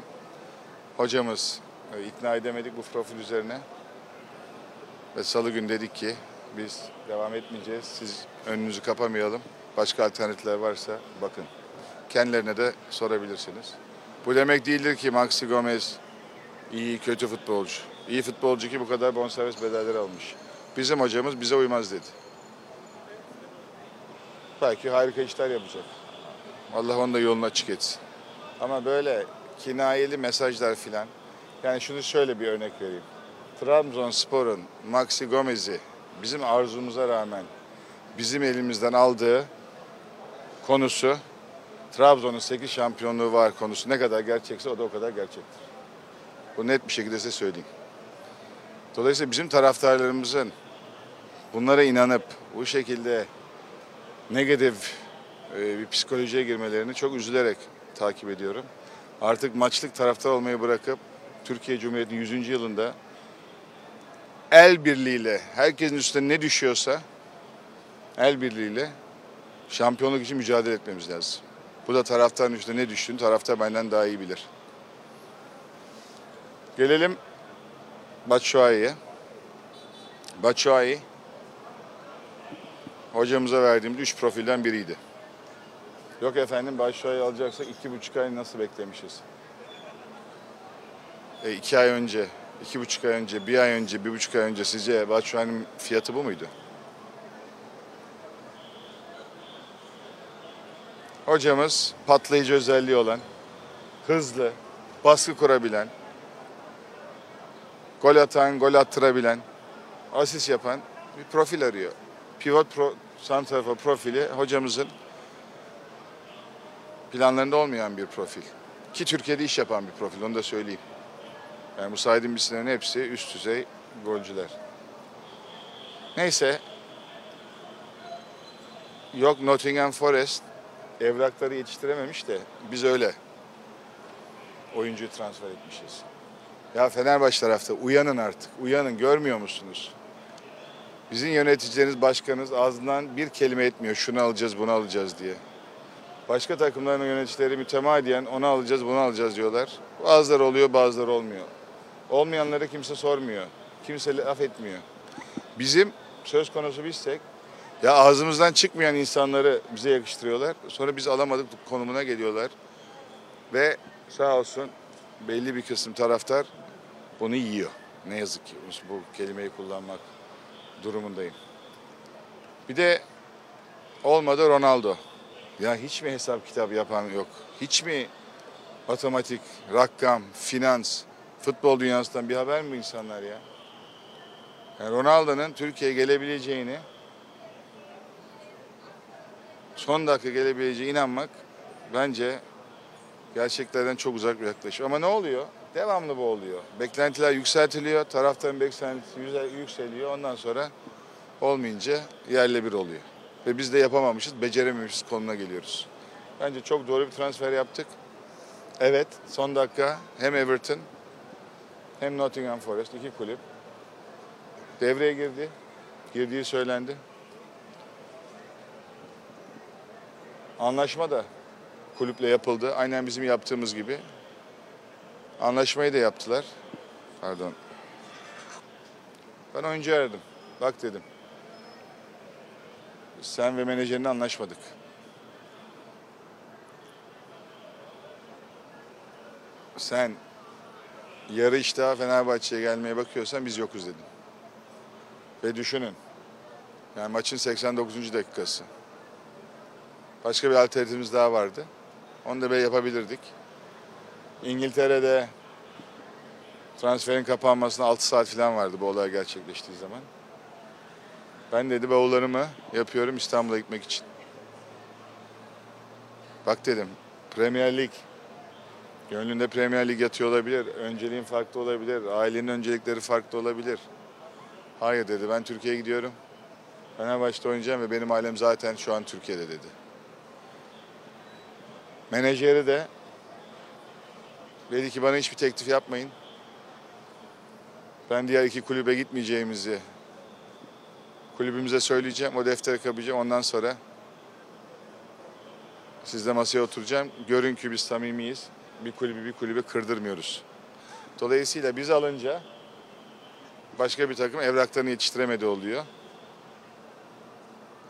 hocamız e, ikna edemedik bu profil üzerine. Ve salı günü dedik ki biz devam etmeyeceğiz. Siz önünüzü kapamayalım. Başka alternatifler varsa bakın. Kendilerine de sorabilirsiniz. Bu demek değildir ki Maxi Gomez iyi, kötü futbolcu. İyi futbolcu ki bu kadar bonservis bedelleri almış. Bizim hocamız bize uymaz dedi. Belki harika işler yapacak. Allah onu da yolunu açık etsin. Ama böyle kinayeli mesajlar filan. Yani şunu şöyle bir örnek vereyim. Trabzonspor'un Maxi Gomez'i bizim arzumuza rağmen bizim elimizden aldığı konusu Trabzon'un 8 şampiyonluğu var konusu ne kadar gerçekse o da o kadar gerçektir. Bu net bir şekilde size söyleyeyim. Dolayısıyla bizim taraftarlarımızın bunlara inanıp bu şekilde negatif e, bir psikolojiye girmelerini çok üzülerek takip ediyorum. Artık maçlık taraftar olmayı bırakıp Türkiye Cumhuriyeti'nin 100. yılında el birliğiyle herkesin üstüne ne düşüyorsa el birliğiyle şampiyonluk için mücadele etmemiz lazım. Bu da taraftarın üstüne ne düştüğünü taraftar benden daha iyi bilir. Gelelim Batshuayi'ye. Batshuayi hocamıza verdiğimiz üç profilden biriydi. Yok efendim Batshuayi alacaksak iki buçuk ay nasıl beklemişiz? E, iki ay önce, iki buçuk ay önce, bir ay önce, bir buçuk ay önce sizce Batshuayi'nin fiyatı bu muydu? Hocamız patlayıcı özelliği olan, hızlı, baskı kurabilen, gol atan, gol attırabilen, asist yapan bir profil arıyor. Pivot pro, santrafor profili hocamızın planlarında olmayan bir profil. Ki Türkiye'de iş yapan bir profil onu da söyleyeyim. Yani bu saydığım isimlerin hepsi üst düzey golcüler. Neyse. Yok Nottingham Forest evrakları yetiştirememiş de biz öyle oyuncuyu transfer etmişiz. Ya Fenerbahçe tarafta uyanın artık. Uyanın görmüyor musunuz? Bizim yöneticileriniz, başkanınız ağzından bir kelime etmiyor. Şunu alacağız, bunu alacağız diye. Başka takımların yöneticileri mütemadiyen onu alacağız, bunu alacağız diyorlar. Bazıları oluyor, bazıları olmuyor. Olmayanları kimse sormuyor. Kimse laf etmiyor. Bizim söz konusu bizsek ya ağzımızdan çıkmayan insanları bize yakıştırıyorlar. Sonra biz alamadık konumuna geliyorlar. Ve sağ olsun belli bir kısım taraftar bunu yiyor. Ne yazık ki bu kelimeyi kullanmak durumundayım. Bir de olmadı Ronaldo. Ya hiç mi hesap kitap yapan yok? Hiç mi matematik, rakam, finans, futbol dünyasından bir haber mi insanlar ya? Yani Ronaldo'nun Türkiye'ye gelebileceğini son dakika gelebileceğine inanmak bence gerçeklerden çok uzak bir yaklaşım. Ama ne oluyor? Devamlı bu oluyor. Beklentiler yükseltiliyor, taraftarın beklentisi yükseliyor. Ondan sonra olmayınca yerle bir oluyor. Ve biz de yapamamışız, becerememişiz konuna geliyoruz. Bence çok doğru bir transfer yaptık. Evet, son dakika hem Everton hem Nottingham Forest iki kulüp devreye girdi. Girdiği söylendi. Anlaşma da kulüple yapıldı. Aynen bizim yaptığımız gibi. Anlaşmayı da yaptılar. Pardon. Ben oyuncu aradım. Bak dedim. Sen ve menajerinle anlaşmadık. Sen yarı iştaha Fenerbahçe'ye gelmeye bakıyorsan biz yokuz dedim. Ve düşünün. Yani maçın 89. dakikası. Başka bir alternatifimiz daha vardı. Onu da böyle yapabilirdik. İngiltere'de transferin kapanmasına 6 saat falan vardı bu olay gerçekleştiği zaman. Ben dedi bavullarımı yapıyorum İstanbul'a gitmek için. Bak dedim Premier Lig. Gönlünde Premier Lig yatıyor olabilir. Önceliğin farklı olabilir. Ailenin öncelikleri farklı olabilir. Hayır dedi ben Türkiye'ye gidiyorum. Fenerbahçe'de oynayacağım ve benim ailem zaten şu an Türkiye'de dedi. Menajeri de dedi ki bana hiçbir teklif yapmayın. Ben diğer iki kulübe gitmeyeceğimizi kulübümüze söyleyeceğim. O defteri kapayacağım. Ondan sonra sizle masaya oturacağım. Görün ki biz samimiyiz. Bir kulübü bir kulübe kırdırmıyoruz. Dolayısıyla biz alınca başka bir takım evraklarını yetiştiremedi oluyor.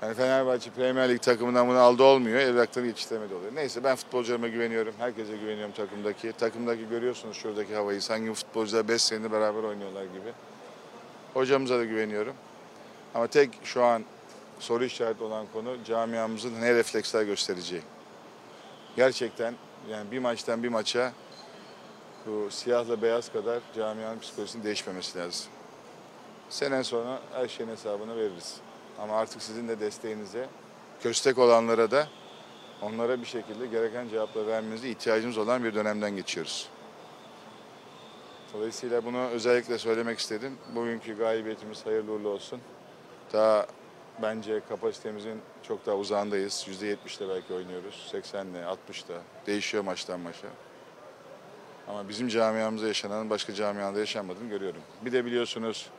Yani Fenerbahçe Premier Lig takımından bunu aldı olmuyor. Evraklarını yetiştiremedi oluyor. Neyse ben futbolcularıma güveniyorum. Herkese güveniyorum takımdaki. Takımdaki görüyorsunuz şuradaki havayı. Sanki futbolcular 5 senedir beraber oynuyorlar gibi. Hocamıza da güveniyorum. Ama tek şu an soru işareti olan konu camiamızın ne refleksler göstereceği. Gerçekten yani bir maçtan bir maça bu siyahla beyaz kadar camianın psikolojisinin değişmemesi lazım. Sene sonra her şeyin hesabını veririz. Ama artık sizin de desteğinize, köstek olanlara da onlara bir şekilde gereken cevapları vermenize ihtiyacımız olan bir dönemden geçiyoruz. Dolayısıyla bunu özellikle söylemek istedim. Bugünkü galibiyetimiz hayırlı uğurlu olsun. Daha bence kapasitemizin çok daha uzağındayız. %70'de belki oynuyoruz. 80'le, 60'da. Değişiyor maçtan maça. Ama bizim camiamızda yaşanan başka camiada yaşanmadığını görüyorum. Bir de biliyorsunuz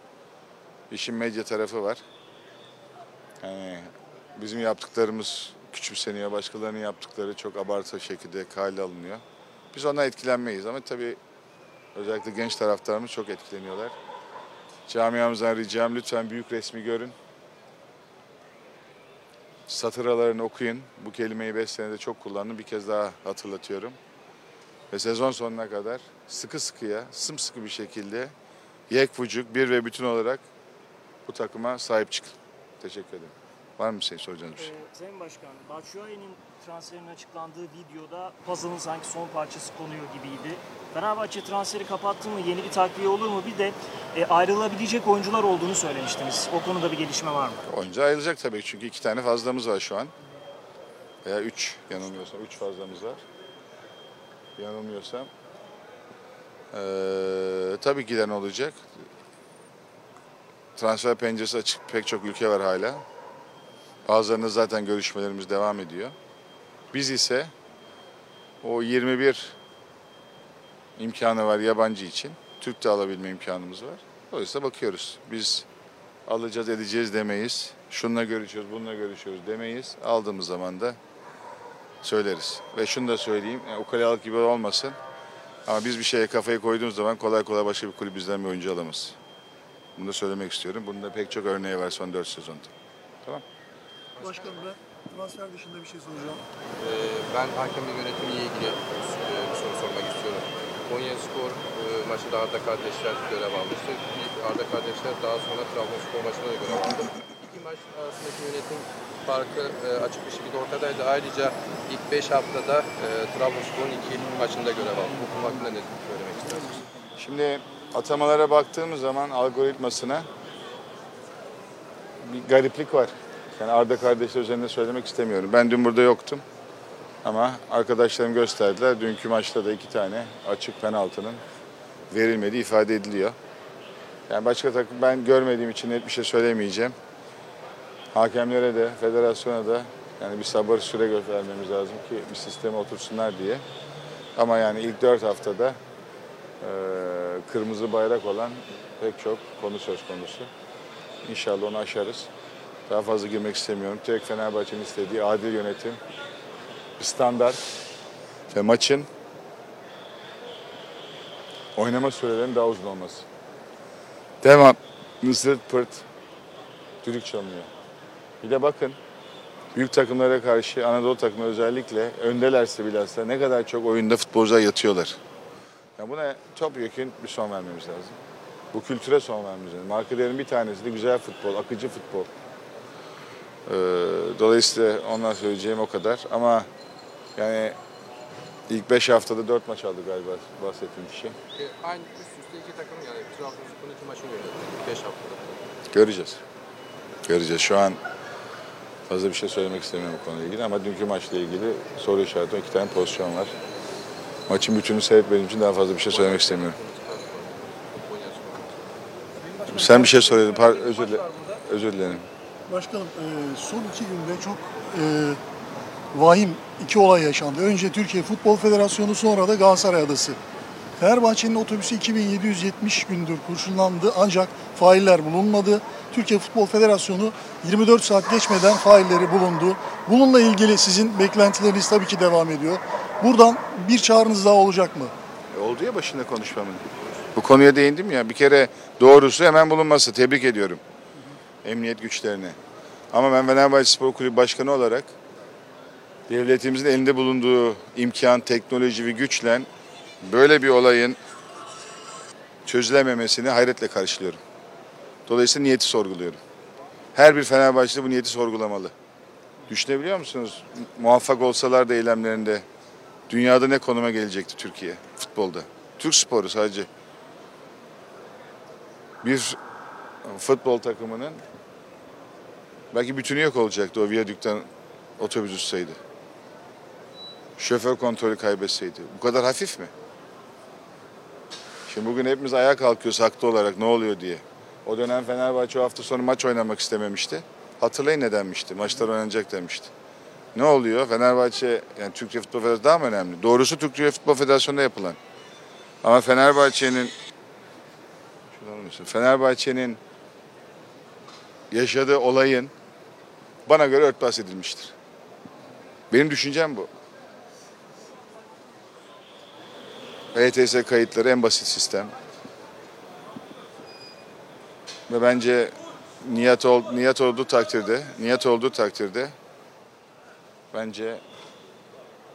işin medya tarafı var. Yani bizim yaptıklarımız küçümseniyor, başkalarının yaptıkları çok abartı şekilde kale alınıyor. Biz ona etkilenmeyiz ama tabii özellikle genç taraftarımız çok etkileniyorlar. Camiamızdan ricam lütfen büyük resmi görün. Satır aralarını okuyun. Bu kelimeyi 5 senede çok kullandım. Bir kez daha hatırlatıyorum. Ve sezon sonuna kadar sıkı sıkıya, sımsıkı bir şekilde yek vücut, bir ve bütün olarak bu takıma sahip çıkın. Teşekkür ederim. Var mı şey soracağınız bir şey? Ee, Sayın Başkan, Batshuayi'nin transferinin açıklandığı videoda puzzle'ın sanki son parçası konuyor gibiydi. Fenerbahçe transferi kapattı mı, yeni bir takviye olur mu? Bir de e, ayrılabilecek oyuncular olduğunu söylemiştiniz. O konuda bir gelişme var mı? Oyuncu ayrılacak tabii çünkü iki tane fazlamız var şu an. Veya üç yanılmıyorsam. Üç fazlamız var. Yanılmıyorsam. Ee, tabii giden olacak. Transfer penceresi açık pek çok ülke var hala. Bazılarında zaten görüşmelerimiz devam ediyor. Biz ise o 21 imkanı var yabancı için. Türk de alabilme imkanımız var. Dolayısıyla bakıyoruz. Biz alacağız edeceğiz demeyiz. Şununla görüşüyoruz, bununla görüşüyoruz demeyiz. Aldığımız zaman da söyleriz. Ve şunu da söyleyeyim, yani ukalalık gibi olmasın. Ama biz bir şeye kafayı koyduğumuz zaman kolay kolay başka bir kulüp bizden bir oyuncu alamaz. Bunu da söylemek istiyorum. Bunun da pek çok örneği var son 4 sezonda. Başkanım ben transfer dışında bir şey soracağım. Ee, Ben hakemle yönetimiyle ilgili e, bir soru sormak istiyorum. Konya Spor e, maçında Arda kardeşler görev almıştı. Bir Arda kardeşler daha sonra Trabzonspor maçında da görev aldı. İki maç arasındaki yönetim farkı e, açık bir şekilde ortadaydı. Ayrıca ilk 5 haftada e, Trabzonspor'un iki maçında görev aldı. Bu konu hakkında ne söylemek istersiniz? Şimdi atamalara baktığımız zaman algoritmasına bir gariplik var. Yani Arda kardeşler üzerinde söylemek istemiyorum. Ben dün burada yoktum. Ama arkadaşlarım gösterdiler. Dünkü maçta da iki tane açık penaltının verilmediği ifade ediliyor. Yani başka takım ben görmediğim için net bir şey söylemeyeceğim. Hakemlere de, federasyona da yani bir sabır süre göstermemiz lazım ki bir sisteme otursunlar diye. Ama yani ilk dört haftada e, kırmızı bayrak olan pek çok konu söz konusu. İnşallah onu aşarız. Daha fazla girmek istemiyorum. Tek Fenerbahçe'nin istediği adil yönetim, standart ve maçın oynama sürelerinin daha uzun olması. Devam, zırt pırt, düdük çalınıyor. Bir de bakın, büyük takımlara karşı Anadolu takımı özellikle öndelerse bilhassa ne kadar çok oyunda futbolcular yatıyorlar. Ya buna çok yakın bir son vermemiz lazım. Bu kültüre son vermemiz lazım. Marka değerinin bir tanesi de güzel futbol, akıcı futbol. Ee, dolayısıyla ondan söyleyeceğim o kadar. Ama yani ilk 5 haftada 4 maç aldı galiba bahsettiğim kişi. E, Aynı üst üste iki takım yani Trabzonspor'un iki maçını yönetti 5 haftada. Göreceğiz. Göreceğiz. Şu an fazla bir şey söylemek istemiyorum bu konuyla ilgili ama dünkü maçla ilgili soru işareti iki tane pozisyon var. Maçın bütününü seyretmediğim için daha fazla bir şey söylemek istemiyorum. Sen bir şey söyledin. Özür, özür dilerim. Başkanım e, son iki günde çok e, vahim iki olay yaşandı. Önce Türkiye Futbol Federasyonu sonra da Galatasaray Adası. Fenerbahçe'nin otobüsü 2770 gündür kurşunlandı ancak failler bulunmadı. Türkiye Futbol Federasyonu 24 saat geçmeden failleri bulundu. Bununla ilgili sizin beklentileriniz tabii ki devam ediyor. Buradan bir çağrınız daha olacak mı? E, Oldu ya başında konuşmamın. Bu konuya değindim ya. Bir kere doğrusu hemen bulunması. Tebrik ediyorum. Emniyet güçlerine. Ama ben Fenerbahçe Spor Kulübü Başkanı olarak devletimizin elinde bulunduğu imkan, teknoloji ve güçle böyle bir olayın çözülememesini hayretle karşılıyorum. Dolayısıyla niyeti sorguluyorum. Her bir Fenerbahçeli bu niyeti sorgulamalı. Düşünebiliyor musunuz? Muvaffak olsalar da eylemlerinde dünyada ne konuma gelecekti Türkiye futbolda? Türk sporu sadece. Bir futbol takımının belki bütünü yok olacaktı o viyadükten otobüs uçsaydı. Şoför kontrolü kaybetseydi. Bu kadar hafif mi? Şimdi bugün hepimiz ayağa kalkıyoruz haklı olarak ne oluyor diye. O dönem Fenerbahçe o hafta sonu maç oynamak istememişti. Hatırlayın nedenmişti. Maçlar oynanacak demişti. Ne oluyor? Fenerbahçe, yani Türkiye Futbol Federasyonu daha mı önemli? Doğrusu Türkiye Futbol Federasyonu'nda yapılan. Ama Fenerbahçe'nin. Fenerbahçe'nin yaşadığı olayın bana göre örtbas edilmiştir. Benim düşüncem bu. ETS kayıtları en basit sistem. Ve bence niyet ol, niyet olduğu takdirde, niyet olduğu takdirde bence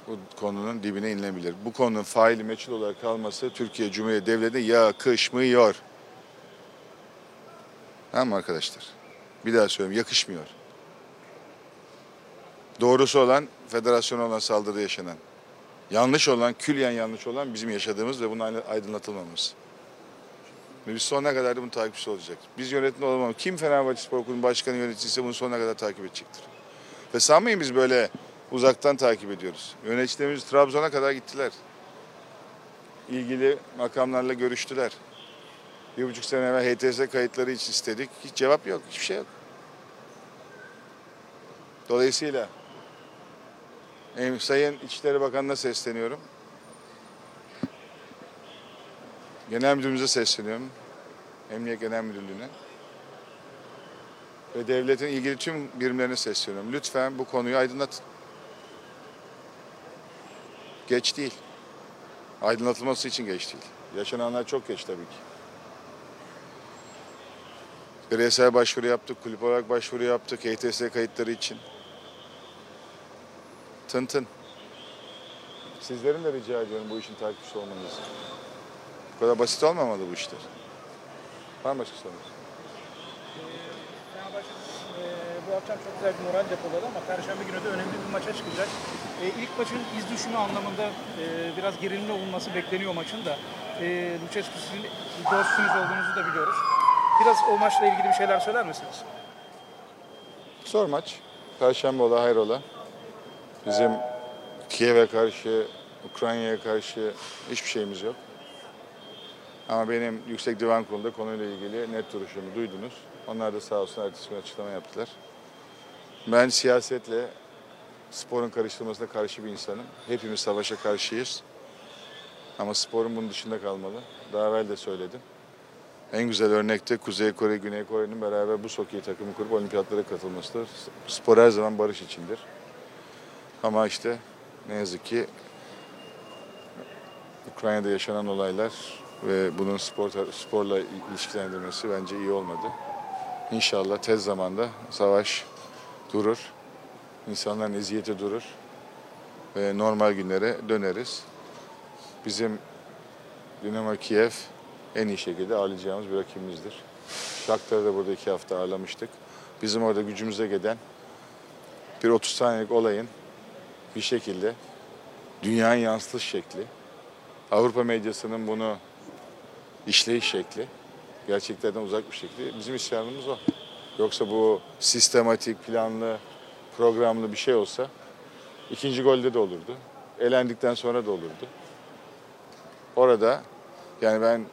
bu konunun dibine inilebilir. Bu konunun faili meçhul olarak kalması Türkiye Cumhuriyeti Devleti'ne yakışmıyor. Tamam mı arkadaşlar? Bir daha söyleyeyim yakışmıyor. Doğrusu olan federasyona olan saldırı yaşanan. Yanlış olan, külyen yanlış olan bizim yaşadığımız ve bunun aydın- aydınlatılmamız. Ve biz sonuna kadar da bunun takipçisi olacak. Biz yönetimde olamam. Kim Fenerbahçe Spor Kulübü Başkanı yöneticisi bunu sonuna kadar takip edecektir. Ve sanmayın biz böyle uzaktan takip ediyoruz. Yöneticilerimiz Trabzon'a kadar gittiler. İlgili makamlarla görüştüler. Bir buçuk sene evvel HTS kayıtları için istedik. Hiç cevap yok, hiçbir şey yok. Dolayısıyla em, Sayın İçişleri Bakanı'na sesleniyorum. Genel Müdürümüze sesleniyorum. Emniyet Genel Müdürlüğü'ne. Ve devletin ilgili tüm birimlerine sesleniyorum. Lütfen bu konuyu aydınlatın. Geç değil. Aydınlatılması için geç değil. Yaşananlar çok geç tabii ki. Bireysel başvuru yaptık, kulüp olarak başvuru yaptık HTS kayıtları için. Tın tın. Sizlerin de rica ediyorum bu işin takipçisi olmanızı. Bu kadar basit olmamalı bu işler. Var mı başka sorunuz? E, bu akşam çok güzel bir moral depoladı ama Perşembe günü de önemli bir maça çıkacak. E, ilk maçın iz düşümü anlamında e, biraz gerilimli olması bekleniyor maçın da. E, Lucescu sizin dostunuz olduğunuzu da biliyoruz. Biraz o maçla ilgili bir şeyler söyler misiniz? Zor maç. Perşembe ola hayrola. Bizim Kiev'e karşı, Ukrayna'ya karşı hiçbir şeyimiz yok. Ama benim Yüksek Divan Kurulu'nda konuyla ilgili net duruşumu duydunuz. Onlar da sağ olsun ertesi açıklama yaptılar. Ben siyasetle sporun karıştırmasına karşı bir insanım. Hepimiz savaşa karşıyız. Ama sporun bunun dışında kalmalı. Daha evvel de söyledim. En güzel örnek de Kuzey Kore, Güney Kore'nin beraber bu hokey takımı kurup olimpiyatlara katılmasıdır. Spor her zaman barış içindir. Ama işte ne yazık ki Ukrayna'da yaşanan olaylar ve bunun spor, sporla ilişkilendirmesi bence iyi olmadı. İnşallah tez zamanda savaş durur, insanların eziyeti durur ve normal günlere döneriz. Bizim Dinamo Kiev en iyi şekilde ağırlayacağımız bir rakibimizdir. Shakhtar'ı da burada iki hafta ağırlamıştık. Bizim orada gücümüze gelen bir 30 saniyelik olayın bir şekilde dünyanın yansıtış şekli, Avrupa medyasının bunu işleyiş şekli, gerçeklerden uzak bir şekli. Bizim isyanımız o. Yoksa bu sistematik, planlı, programlı bir şey olsa ikinci golde de olurdu. Elendikten sonra da olurdu. Orada yani ben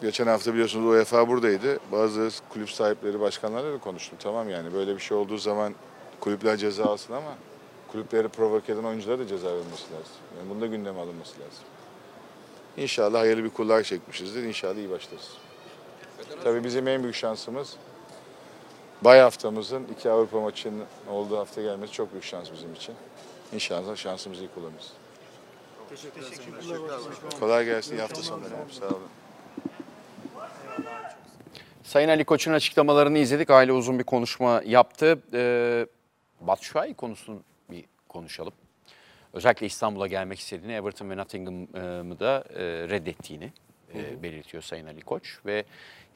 geçen hafta biliyorsunuz UEFA buradaydı. Bazı kulüp sahipleri, başkanlarla da konuştum. Tamam yani böyle bir şey olduğu zaman kulüpler ceza alsın ama kulüpleri provoke eden oyunculara da ceza verilmesi lazım. Yani bunda gündeme alınması lazım. İnşallah hayırlı bir kullar çekmişizdir. İnşallah iyi başlarız. Tabii bizim en büyük şansımız bay haftamızın iki Avrupa maçının olduğu hafta gelmesi çok büyük şans bizim için. İnşallah şansımızı iyi kullanırız. Kolay gelsin. İyi hafta sonları. Sağ olun. Sayın Ali Koç'un açıklamalarını izledik. Aile uzun bir konuşma yaptı. Ee, Batshuayi konusunu bir konuşalım. Özellikle İstanbul'a gelmek istediğini, Everton ve Nottingham'ı da e, reddettiğini e, belirtiyor Sayın Ali Koç. Ve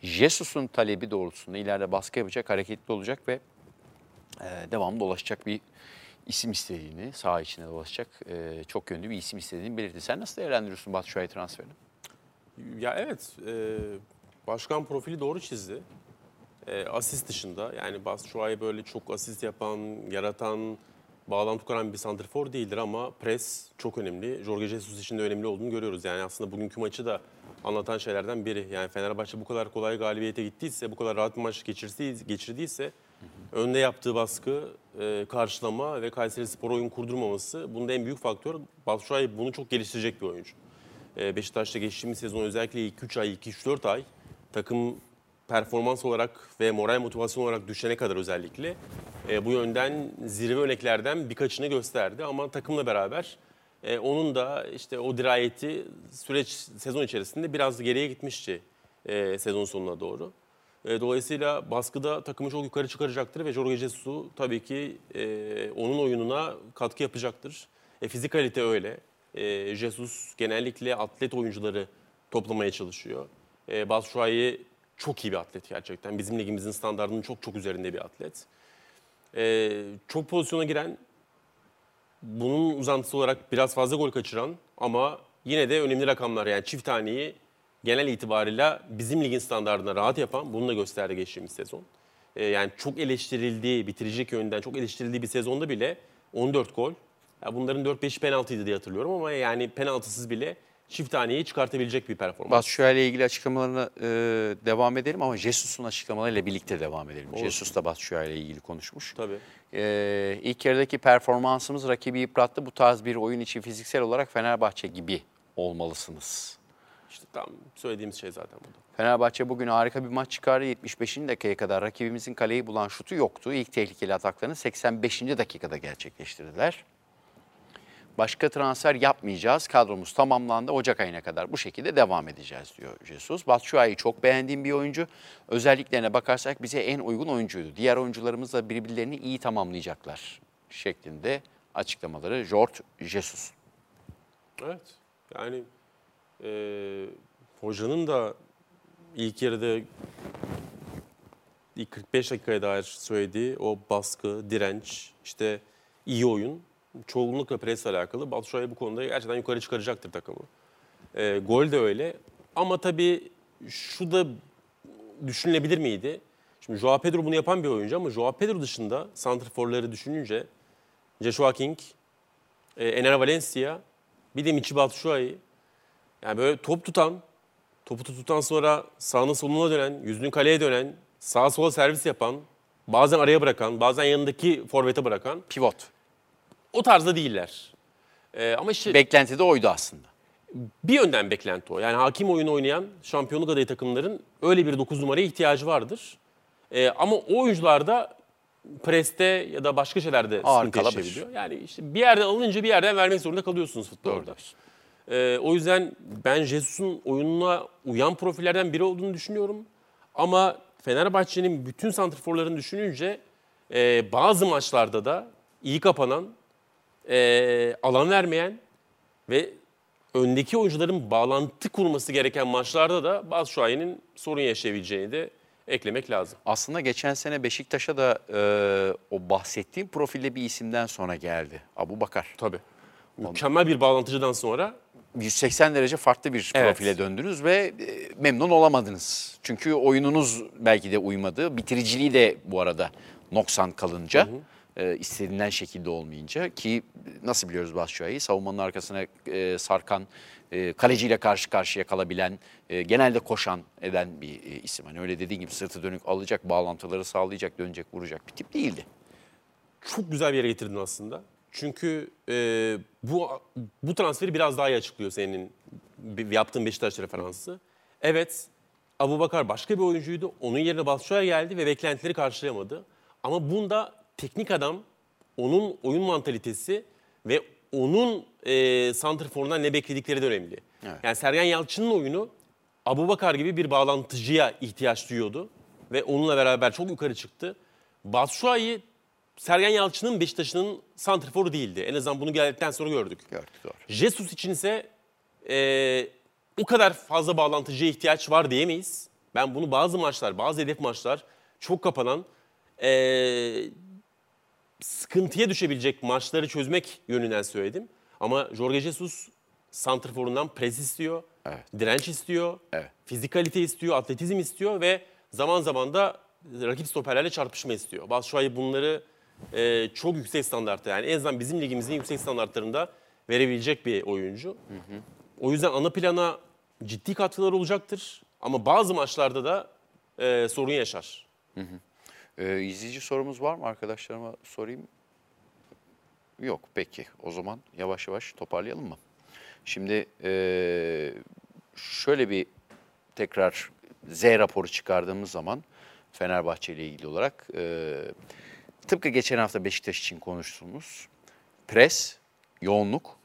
Jesus'un talebi doğrultusunda ileride baskı yapacak, hareketli olacak ve e, devamlı dolaşacak bir isim istediğini, saha içinde dolaşacak e, çok yönlü bir isim istediğini belirtti. Sen nasıl değerlendiriyorsun Batshuayi transferini? Ya evet, e, başkan profili doğru çizdi. E, asist dışında yani Batshuayi böyle çok asist yapan, yaratan, bağlantı kuran bir santrfor değildir ama pres çok önemli. Jorge Jesus için de önemli olduğunu görüyoruz. Yani aslında bugünkü maçı da anlatan şeylerden biri. Yani Fenerbahçe bu kadar kolay galibiyete gittiyse, bu kadar rahat bir maç geçirdiyse, önde yaptığı baskı, e, karşılama ve Kayseri Spor oyun kurdurmaması bunda en büyük faktör. Batshuayi bunu çok geliştirecek bir oyuncu. E, Beşiktaş'ta geçtiğimiz sezon özellikle ilk 3 ay, 2-3-4 ay takım performans olarak ve moral motivasyon olarak düşene kadar özellikle e, bu yönden zirve örneklerden birkaçını gösterdi. Ama takımla beraber e, onun da işte o dirayeti süreç sezon içerisinde biraz geriye gitmişti e, sezon sonuna doğru. E, dolayısıyla baskıda takımı çok yukarı çıkaracaktır ve Jorge Jesus tabii ki e, onun oyununa katkı yapacaktır. E, fizikalite öyle. E, Jesus genellikle atlet oyuncuları toplamaya çalışıyor. E, Batshuayi çok iyi bir atlet gerçekten. Bizim ligimizin standartının çok çok üzerinde bir atlet. Ee, çok pozisyona giren, bunun uzantısı olarak biraz fazla gol kaçıran ama yine de önemli rakamlar yani çift taneyi genel itibarıyla bizim ligin standartına rahat yapan bunu da gösterdi geçtiğimiz sezon. Ee, yani çok eleştirildiği, bitirecek yönden çok eleştirildiği bir sezonda bile 14 gol. Ya bunların 4-5'i penaltıydı diye hatırlıyorum ama yani penaltısız bile çift taneyi çıkartabilecek bir performans. Batshuayi ilgili açıklamalarına e, devam edelim ama Jesus'un açıklamalarıyla birlikte devam edelim. Jesus da Batshuayi ile ilgili konuşmuş. Tabii. E, ilk yarıdaki performansımız rakibi yıprattı. Bu tarz bir oyun için fiziksel olarak Fenerbahçe gibi olmalısınız. İşte tam söylediğimiz şey zaten burada. Fenerbahçe bugün harika bir maç çıkardı. 75. dakikaya kadar rakibimizin kaleyi bulan şutu yoktu. İlk tehlikeli ataklarını 85. dakikada gerçekleştirdiler. Başka transfer yapmayacağız. Kadromuz tamamlandı. Ocak ayına kadar bu şekilde devam edeceğiz diyor Jesus. Batshuayi çok beğendiğim bir oyuncu. Özelliklerine bakarsak bize en uygun oyuncuydu. Diğer oyuncularımız da birbirlerini iyi tamamlayacaklar şeklinde açıklamaları George Jesus. Evet. Yani e, hocanın da ilk yarıda ilk 45 dakikaya dair söylediği o baskı, direnç, işte iyi oyun çoğunlukla presle alakalı. Batshuayi bu konuda gerçekten yukarı çıkaracaktır takımı. E, gol de öyle. Ama tabii şu da düşünülebilir miydi? Şimdi Joao Pedro bunu yapan bir oyuncu ama Joao Pedro dışında santrforları düşününce Joshua King, e, Ener Valencia, bir de Michi Batshuayi. Yani böyle top tutan, topu tuttuktan sonra sağına soluna dönen, yüzünü kaleye dönen, sağa sola servis yapan, bazen araya bırakan, bazen yanındaki forvete bırakan Pivot. O tarzda değiller. E, ama işte Beklenti de oydu aslında. bir yönden beklenti o. Yani hakim oyunu oynayan şampiyonluk adayı takımların öyle bir 9 numaraya ihtiyacı vardır. Ee, ama o oyuncular da preste ya da başka şeylerde Ağır sıkıntı kalabilir. yaşayabiliyor. Yani işte bir yerden alınca bir yerden vermek zorunda kalıyorsunuz futbolda. diyorsun. Ee, o yüzden ben Jesus'un oyununa uyan profillerden biri olduğunu düşünüyorum. Ama Fenerbahçe'nin bütün santrforlarını düşününce e, bazı maçlarda da iyi kapanan, e, alan vermeyen ve öndeki oyuncuların bağlantı kurması gereken maçlarda da Batshuayi'nin sorun yaşayabileceğini de eklemek lazım. Aslında geçen sene Beşiktaş'a da e, o bahsettiğim profilde bir isimden sonra geldi. Abu Bakar. Tabii. Mükemmel bir bağlantıcıdan sonra 180 derece farklı bir Evet. profile döndünüz ve e, memnun olamadınız. Çünkü oyununuz belki de uymadı. Bitiriciliği de bu arada noksan kalınca, e, istenilen şekilde olmayınca ki nasıl biliyoruz Batshuayi'yi? Savunmanın arkasına e, sarkan, e, kaleciyle karşı karşıya kalabilen, e, genelde koşan eden bir e, isim. Hani öyle dediğin gibi sırtı dönük alacak, bağlantıları sağlayacak, dönecek, vuracak bir tip değildi. çok güzel bir yere getirdin aslında. Çünkü e, bu bu transferi biraz daha iyi açıklıyor senin yaptığın Beşiktaş referansı. Evet, Abu Bakar başka bir oyuncuydu. Onun yerine Batshuayi geldi ve beklentileri karşılayamadı. Ama bunda teknik adam, onun oyun mantalitesi ve onun e, santrforundan ne bekledikleri de önemli. Evet. Yani Sergen Yalçın'ın oyunu Abu Bakar gibi bir bağlantıcıya ihtiyaç duyuyordu. Ve onunla beraber çok yukarı çıktı. Batshuayi Sergen Yalçın'ın Beşiktaş'ın santrforu değildi. En azından bunu geldikten sonra gördük. Gördük doğru. Jesus için ise e, o kadar fazla bağlantıcıya ihtiyaç var diyemeyiz. Ben bunu bazı maçlar, bazı hedef maçlar çok kapanan, e, sıkıntıya düşebilecek maçları çözmek yönünden söyledim. Ama Jorge Jesus santrforundan pres istiyor, Evet. direnç istiyor, Evet. fizikalite istiyor, atletizm istiyor ve zaman zaman da rakip stoperlerle çarpışma istiyor. Batshuayi bunları e, çok yüksek standartta yani en azından bizim ligimizin yüksek standartlarında verebilecek bir oyuncu. O yüzden ana plana ciddi katkılar olacaktır ama bazı maçlarda da e, sorun yaşar. Ee, izleyici sorumuz var mı arkadaşlarıma sorayım? Yok peki o zaman yavaş yavaş toparlayalım mı? Şimdi ee, şöyle bir tekrar Z raporu çıkardığımız zaman Fenerbahçe ile ilgili olarak ee, tıpkı geçen hafta Beşiktaş için konuştuğumuz pres, yoğunluk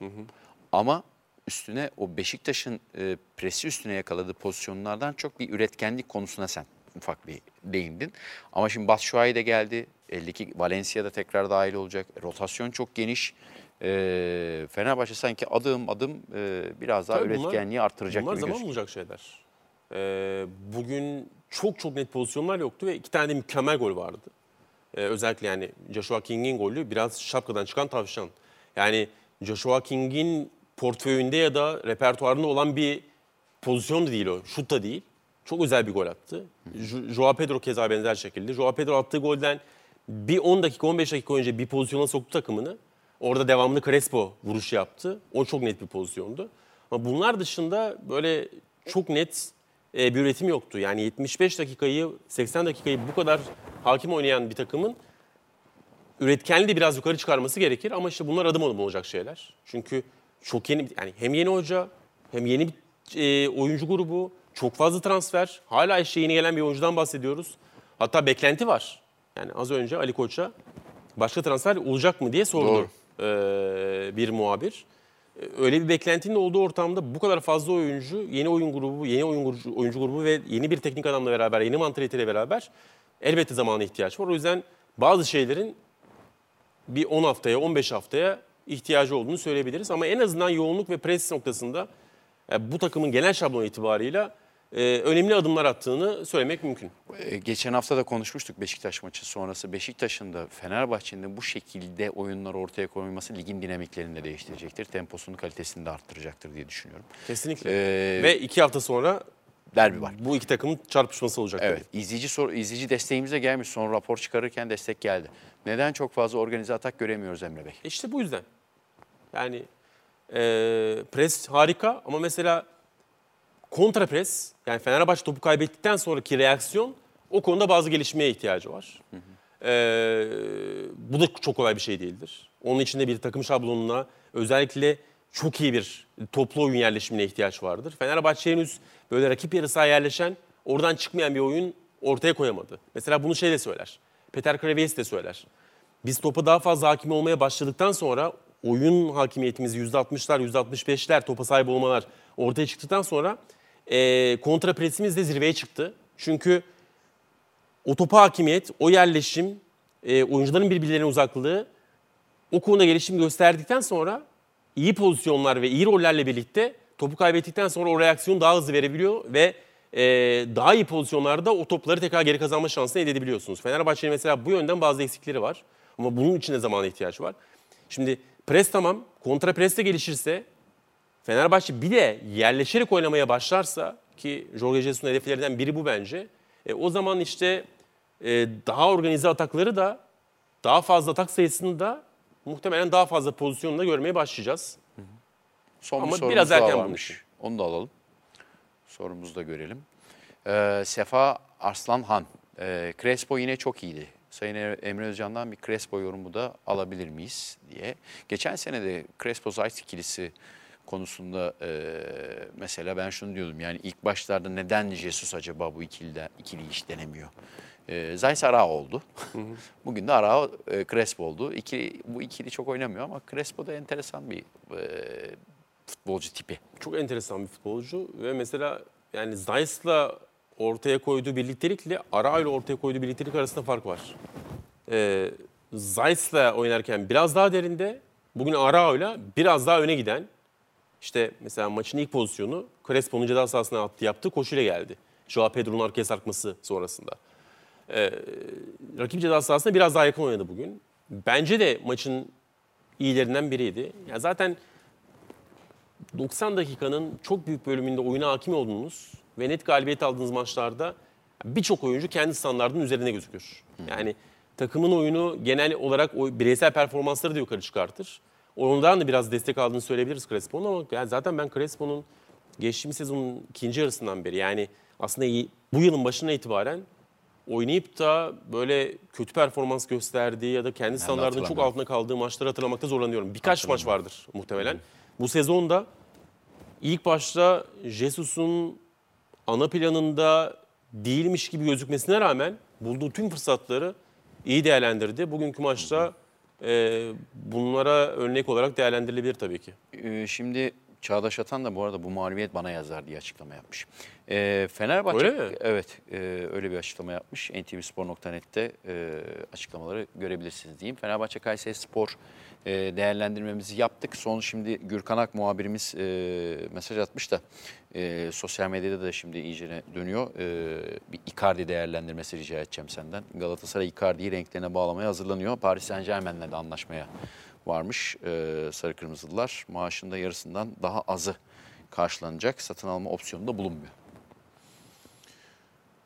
ama üstüne o Beşiktaş'ın e, presi üstüne yakaladığı pozisyonlardan çok bir üretkenlik konusuna sen ufak bir değindin. Ama şimdi Batshuayi de geldi. Eldeki Valencia da tekrar dahil olacak. Rotasyon çok geniş. E, Fenerbahçe sanki adım adım e, biraz daha Tabii bunlar- üretkenliği arttıracak Bunlar gibi zaman gözüküyor. bulacak şeyler. Ee, bugün çok çok net pozisyonlar yoktu ve iki tane de mükemmel gol vardı. e, özellikle yani Joshua King'in golü biraz şapkadan çıkan tavşan. Yani Joshua King'in portföyünde ya da repertuarında olan bir pozisyon da değil o. Şut da değil. Çok özel bir gol attı. Jo- Joao Pedro keza benzer şekilde. Joao Pedro attığı golden bir 10 dakika 15 dakika önce bir pozisyona soktu takımını. Orada devamlı Crespo vuruşu yaptı. O çok net bir pozisyondu. Ama bunlar dışında böyle çok net e, bir üretim yoktu. Yani 75 dakikayı 80 dakikayı bu kadar hakim oynayan bir takımın üretkenliği de biraz yukarı çıkarması gerekir ama işte bunlar adım adım olacak şeyler. Çünkü çok yeni yani hem yeni hoca hem yeni bir e, oyuncu grubu, çok fazla transfer. Hala işte yeni gelen bir oyuncudan bahsediyoruz. Hatta beklenti var. Yani az önce Ali Koç'a başka transfer olacak mı diye sordu e, bir muhabir. Öyle bir beklentinin olduğu ortamda bu kadar fazla oyuncu, yeni oyun grubu, yeni oyun oyuncu grubu ve yeni bir teknik adamla beraber, yeni mantaliteyle beraber elbette zamana ihtiyaç var. O yüzden bazı şeylerin bir 10 haftaya, 15 haftaya ihtiyacı olduğunu söyleyebiliriz. Ama en azından yoğunluk ve pres noktasında e, bu takımın genel şablonu itibarıyla e, önemli adımlar attığını söylemek mümkün. Ee, Geçen hafta da konuşmuştuk Beşiktaş maçı sonrası. Beşiktaş'ın da Fenerbahçe'nin de bu şekilde oyunlar ortaya koyması ligin dinamiklerini de değiştirecektir. Temposunu, kalitesini de arttıracaktır diye düşünüyorum. Kesinlikle. Ee, Ve iki hafta sonra Derbi var. bu iki takımın çarpışması olacak. Evet, izleyici sor, izleyici desteğimize gelmiş. Son rapor çıkarırken destek geldi. Neden çok fazla organize atak göremiyoruz Emre Bey? İşte bu yüzden. Yani e, pres harika ama mesela kontra pres yani Fenerbahçe topu kaybettikten sonraki reaksiyon o konuda bazı gelişmeye ihtiyacı var. E, bu da çok kolay bir şey değildir. Onun içinde bir takım şablonuna özellikle çok iyi bir toplu oyun yerleşimine ihtiyaç vardır. Fenerbahçe henüz böyle rakip yarı sahaya yerleşen, oradan çıkmayan bir oyun ortaya koyamadı. Mesela bunu şey de söyler. Peter Kravies de söyler. Biz topa daha fazla hakim olmaya başladıktan sonra oyun hakimiyetimiz %60'lar, %65'ler topa sahip olmalar ortaya çıktıktan sonra e, kontra presimiz de zirveye çıktı. Çünkü o topa hakimiyet, o yerleşim, e, oyuncuların birbirlerine uzaklığı o konuda gelişim gösterdikten sonra iyi pozisyonlar ve iyi rollerle birlikte topu kaybettikten sonra o reaksiyonu daha hızlı verebiliyor ve e, daha iyi pozisyonlarda o topları tekrar geri kazanma şansını elde edebiliyorsunuz. Fenerbahçe'nin mesela bu yönden bazı eksikleri var ama bunun için de zamana ihtiyaç var. Şimdi pres tamam, kontra pres de gelişirse Fenerbahçe bir de yerleşerek oynamaya başlarsa ki Jorge Jesus'un hedeflerinden biri bu bence. E, o zaman işte e, daha organize atakları da daha fazla atak sayısını da muhtemelen daha fazla pozisyonda görmeye başlayacağız. Son Ama bir biraz erken varmış. için. Onu da alalım. Sorumuzu da görelim. Ee, Sefa Arslanhan. Ee, Crespo yine çok iyiydi. Sayın Emre Özcan'dan bir Crespo yorumu da alabilir miyiz diye. Geçen sene de Crespo Zayt ikilisi konusunda e, mesela ben şunu diyordum yani ilk başlarda neden Jesus acaba bu ikilide, ikili hiç denemiyor? E, Zayt Arao oldu. [laughs] Bugün de Arao e, Crespo oldu. İkili, bu ikili çok oynamıyor ama Crespo da enteresan bir e, futbolcu tipi. Çok enteresan bir futbolcu ve mesela yani Zayt'la ortaya koyduğu birliktelikle Ara ile ortaya koyduğu birliktelik arasında fark var. Ee, Zayt'la oynarken biraz daha derinde, bugün Arao'yla biraz daha öne giden, işte mesela maçın ilk pozisyonu Crespo'nun ceza sahasına attı, yaptı, koşuyla geldi. Joao Pedro'nun arkaya sarkması sonrasında. Ee, rakip ceza sahasına biraz daha yakın oynadı bugün. Bence de maçın iyilerinden biriydi. Ya zaten 90 dakikanın çok büyük bölümünde oyuna hakim olduğunuz ve net galibiyet aldığınız maçlarda birçok oyuncu kendi standartının üzerine gözükür. Yani takımın oyunu genel olarak o bireysel performansları da yukarı çıkartır. Ondan da biraz destek aldığını söyleyebiliriz Crespo'nun ama yani zaten ben Crespo'nun geçtiğimiz sezonun ikinci yarısından beri yani aslında iyi- bu yılın başına itibaren oynayıp da böyle kötü performans gösterdiği ya da kendi standartının çok altında kaldığı maçları hatırlamakta zorlanıyorum. Birkaç maç vardır muhtemelen. Bu sezonda ilk başta Jesus'un ana planında değilmiş gibi gözükmesine rağmen bulduğu tüm fırsatları iyi değerlendirdi. Bugünkü maçta bunlara örnek olarak değerlendirilebilir tabii ki. Ee, Şimdi Çağdaş Atan da bu arada bu mağlubiyet bana yazar diye açıklama yapmış. Ee, Fenerbahçe Öyle mi? evet e, öyle bir açıklama yapmış. ntvspor.net'te e, açıklamaları görebilirsiniz diyeyim. Fenerbahçe Kayseri Spor e, değerlendirmemizi yaptık. Son şimdi Gürkan Ak muhabirimiz e, mesaj atmış da e, sosyal medyada da şimdi iyice dönüyor. E, bir Icardi değerlendirmesi rica edeceğim senden. Galatasaray Icardi'yi renklerine bağlamaya hazırlanıyor. Paris Saint Germain'le de anlaşmaya varmış e, Sarı Kırmızılılar. Maaşında yarısından daha azı karşılanacak. Satın alma opsiyonu da bulunmuyor.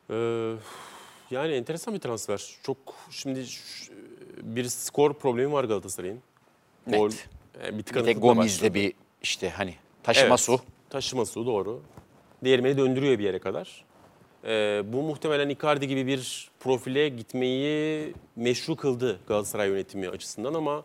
Ee, yani enteresan bir transfer. Çok şimdi bir skor problemi var Galatasaray'ın. Net. Gol, e, bir Bir de başladı. bir işte hani taşıma Evet, su. Taşıma su doğru. Değirmeni döndürüyor bir yere kadar. Ee, bu muhtemelen Icardi gibi bir profile gitmeyi meşru kıldı Galatasaray yönetimi açısından ama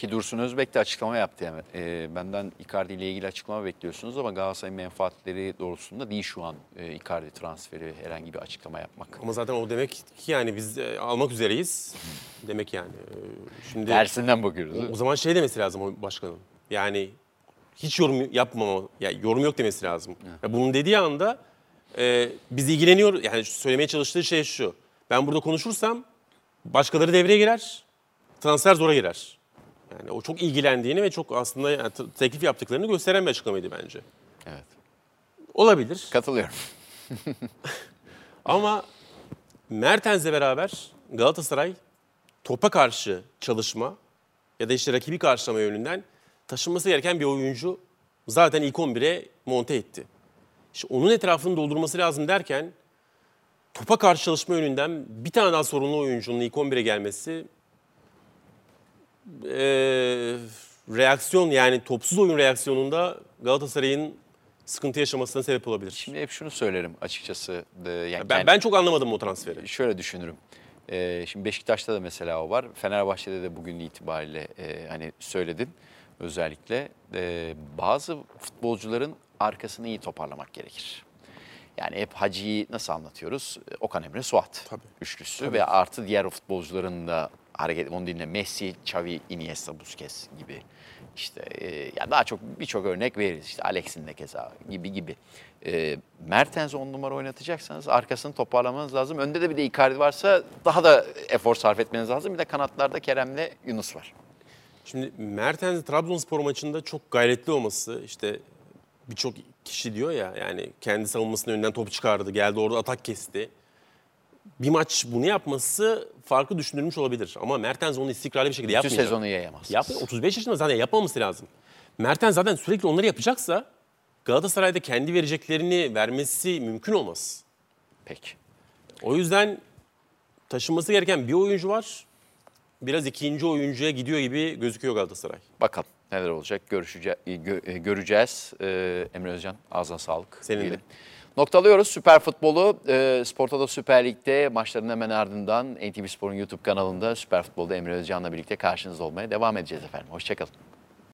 Ki Dursun Özbek de açıklama yaptı yani. E, benden Icardi ile ilgili açıklama bekliyorsunuz ama Galatasaray menfaatleri doğrultusunda değil şu an e, Icardi transferi herhangi bir açıklama yapmak. ama zaten o demek ki yani biz e, almak üzereyiz. Demek yani. Ee, Şimdi Tersinden bakıyoruz. mi? O zaman şey demesi lazım o başkanın. Yani hiç yorum yapmama, ya yorum yok demesi lazım. Ya bunun dediği anda e, biz ilgileniyor. Yani söylemeye çalıştığı şey şu. Ben burada konuşursam başkaları devreye girer. Transfer zora girer. Yani o çok ilgilendiğini ve çok aslında yani te- teklif yaptıklarını gösteren bir açıklamaydı bence. Evet. Olabilir. Katılıyorum. [laughs] Ama Mertens'le beraber Galatasaray topa karşı çalışma ya da işte rakibi karşılama yönünden taşınması gereken bir oyuncu zaten ilk 11'e monte etti. İşte onun etrafını doldurması lazım derken topa karşı çalışma yönünden bir tane daha sorunlu oyuncunun ilk 11'e gelmesi eee, reaksiyon yani topsuz oyun reaksiyonunda Galatasaray'ın sıkıntı yaşamasına sebep olabilir. Şimdi hep şunu söylerim açıkçası. e, Yani ben, ben çok anlamadım o transferi. şöyle düşünürüm. Ee, şimdi Beşiktaş'ta da mesela o var. Fenerbahçe'de de bugün itibariyle e, hani söyledin özellikle. e, bazı futbolcuların arkasını iyi toparlamak gerekir. Yani hep Hacı'yı nasıl anlatıyoruz? E, Okan Emre Suat Tabii. üçlüsü ve artı diğer futbolcuların da hareket onu dinle Messi, Xavi, Iniesta, Busquets gibi işte e, ya daha çok birçok örnek veririz işte Alex'in de keza gibi gibi. E, Mertens'i on numara oynatacaksanız arkasını toparlamanız lazım. Önde de bir de Icardi varsa daha da efor sarf etmeniz lazım. Bir de kanatlarda Kerem'le Yunus var. Şimdi Mertens Trabzonspor maçında çok gayretli olması işte birçok kişi diyor ya yani kendi savunmasının önünden topu çıkardı geldi orada atak kesti. Bir maç bunu yapması farklı düşünülmüş olabilir ama Mertens onu istikrarlı bir şekilde Bütün yapmayacak. sezonu yayamaz. Yapmıyor. 35 yaşında zaten yapmaması lazım. Mertens zaten sürekli onları yapacaksa Galatasaray'da kendi vereceklerini vermesi mümkün olmaz. Peki. O yüzden taşınması gereken bir oyuncu var. Biraz ikinci oyuncuya gidiyor gibi gözüküyor Galatasaray. Bakalım neler olacak görüşece gö- göreceğiz. Ee, Emre Özcan ağzına sağlık. Senin de. diyelim. Noktalıyoruz Süper Futbolu. Ee, Sportoda Süper Lig'de maçların hemen ardından NTV Spor'un YouTube kanalında Süper Futbol'da Emre Özcan'la birlikte karşınızda olmaya devam edeceğiz efendim. Hoşçakalın.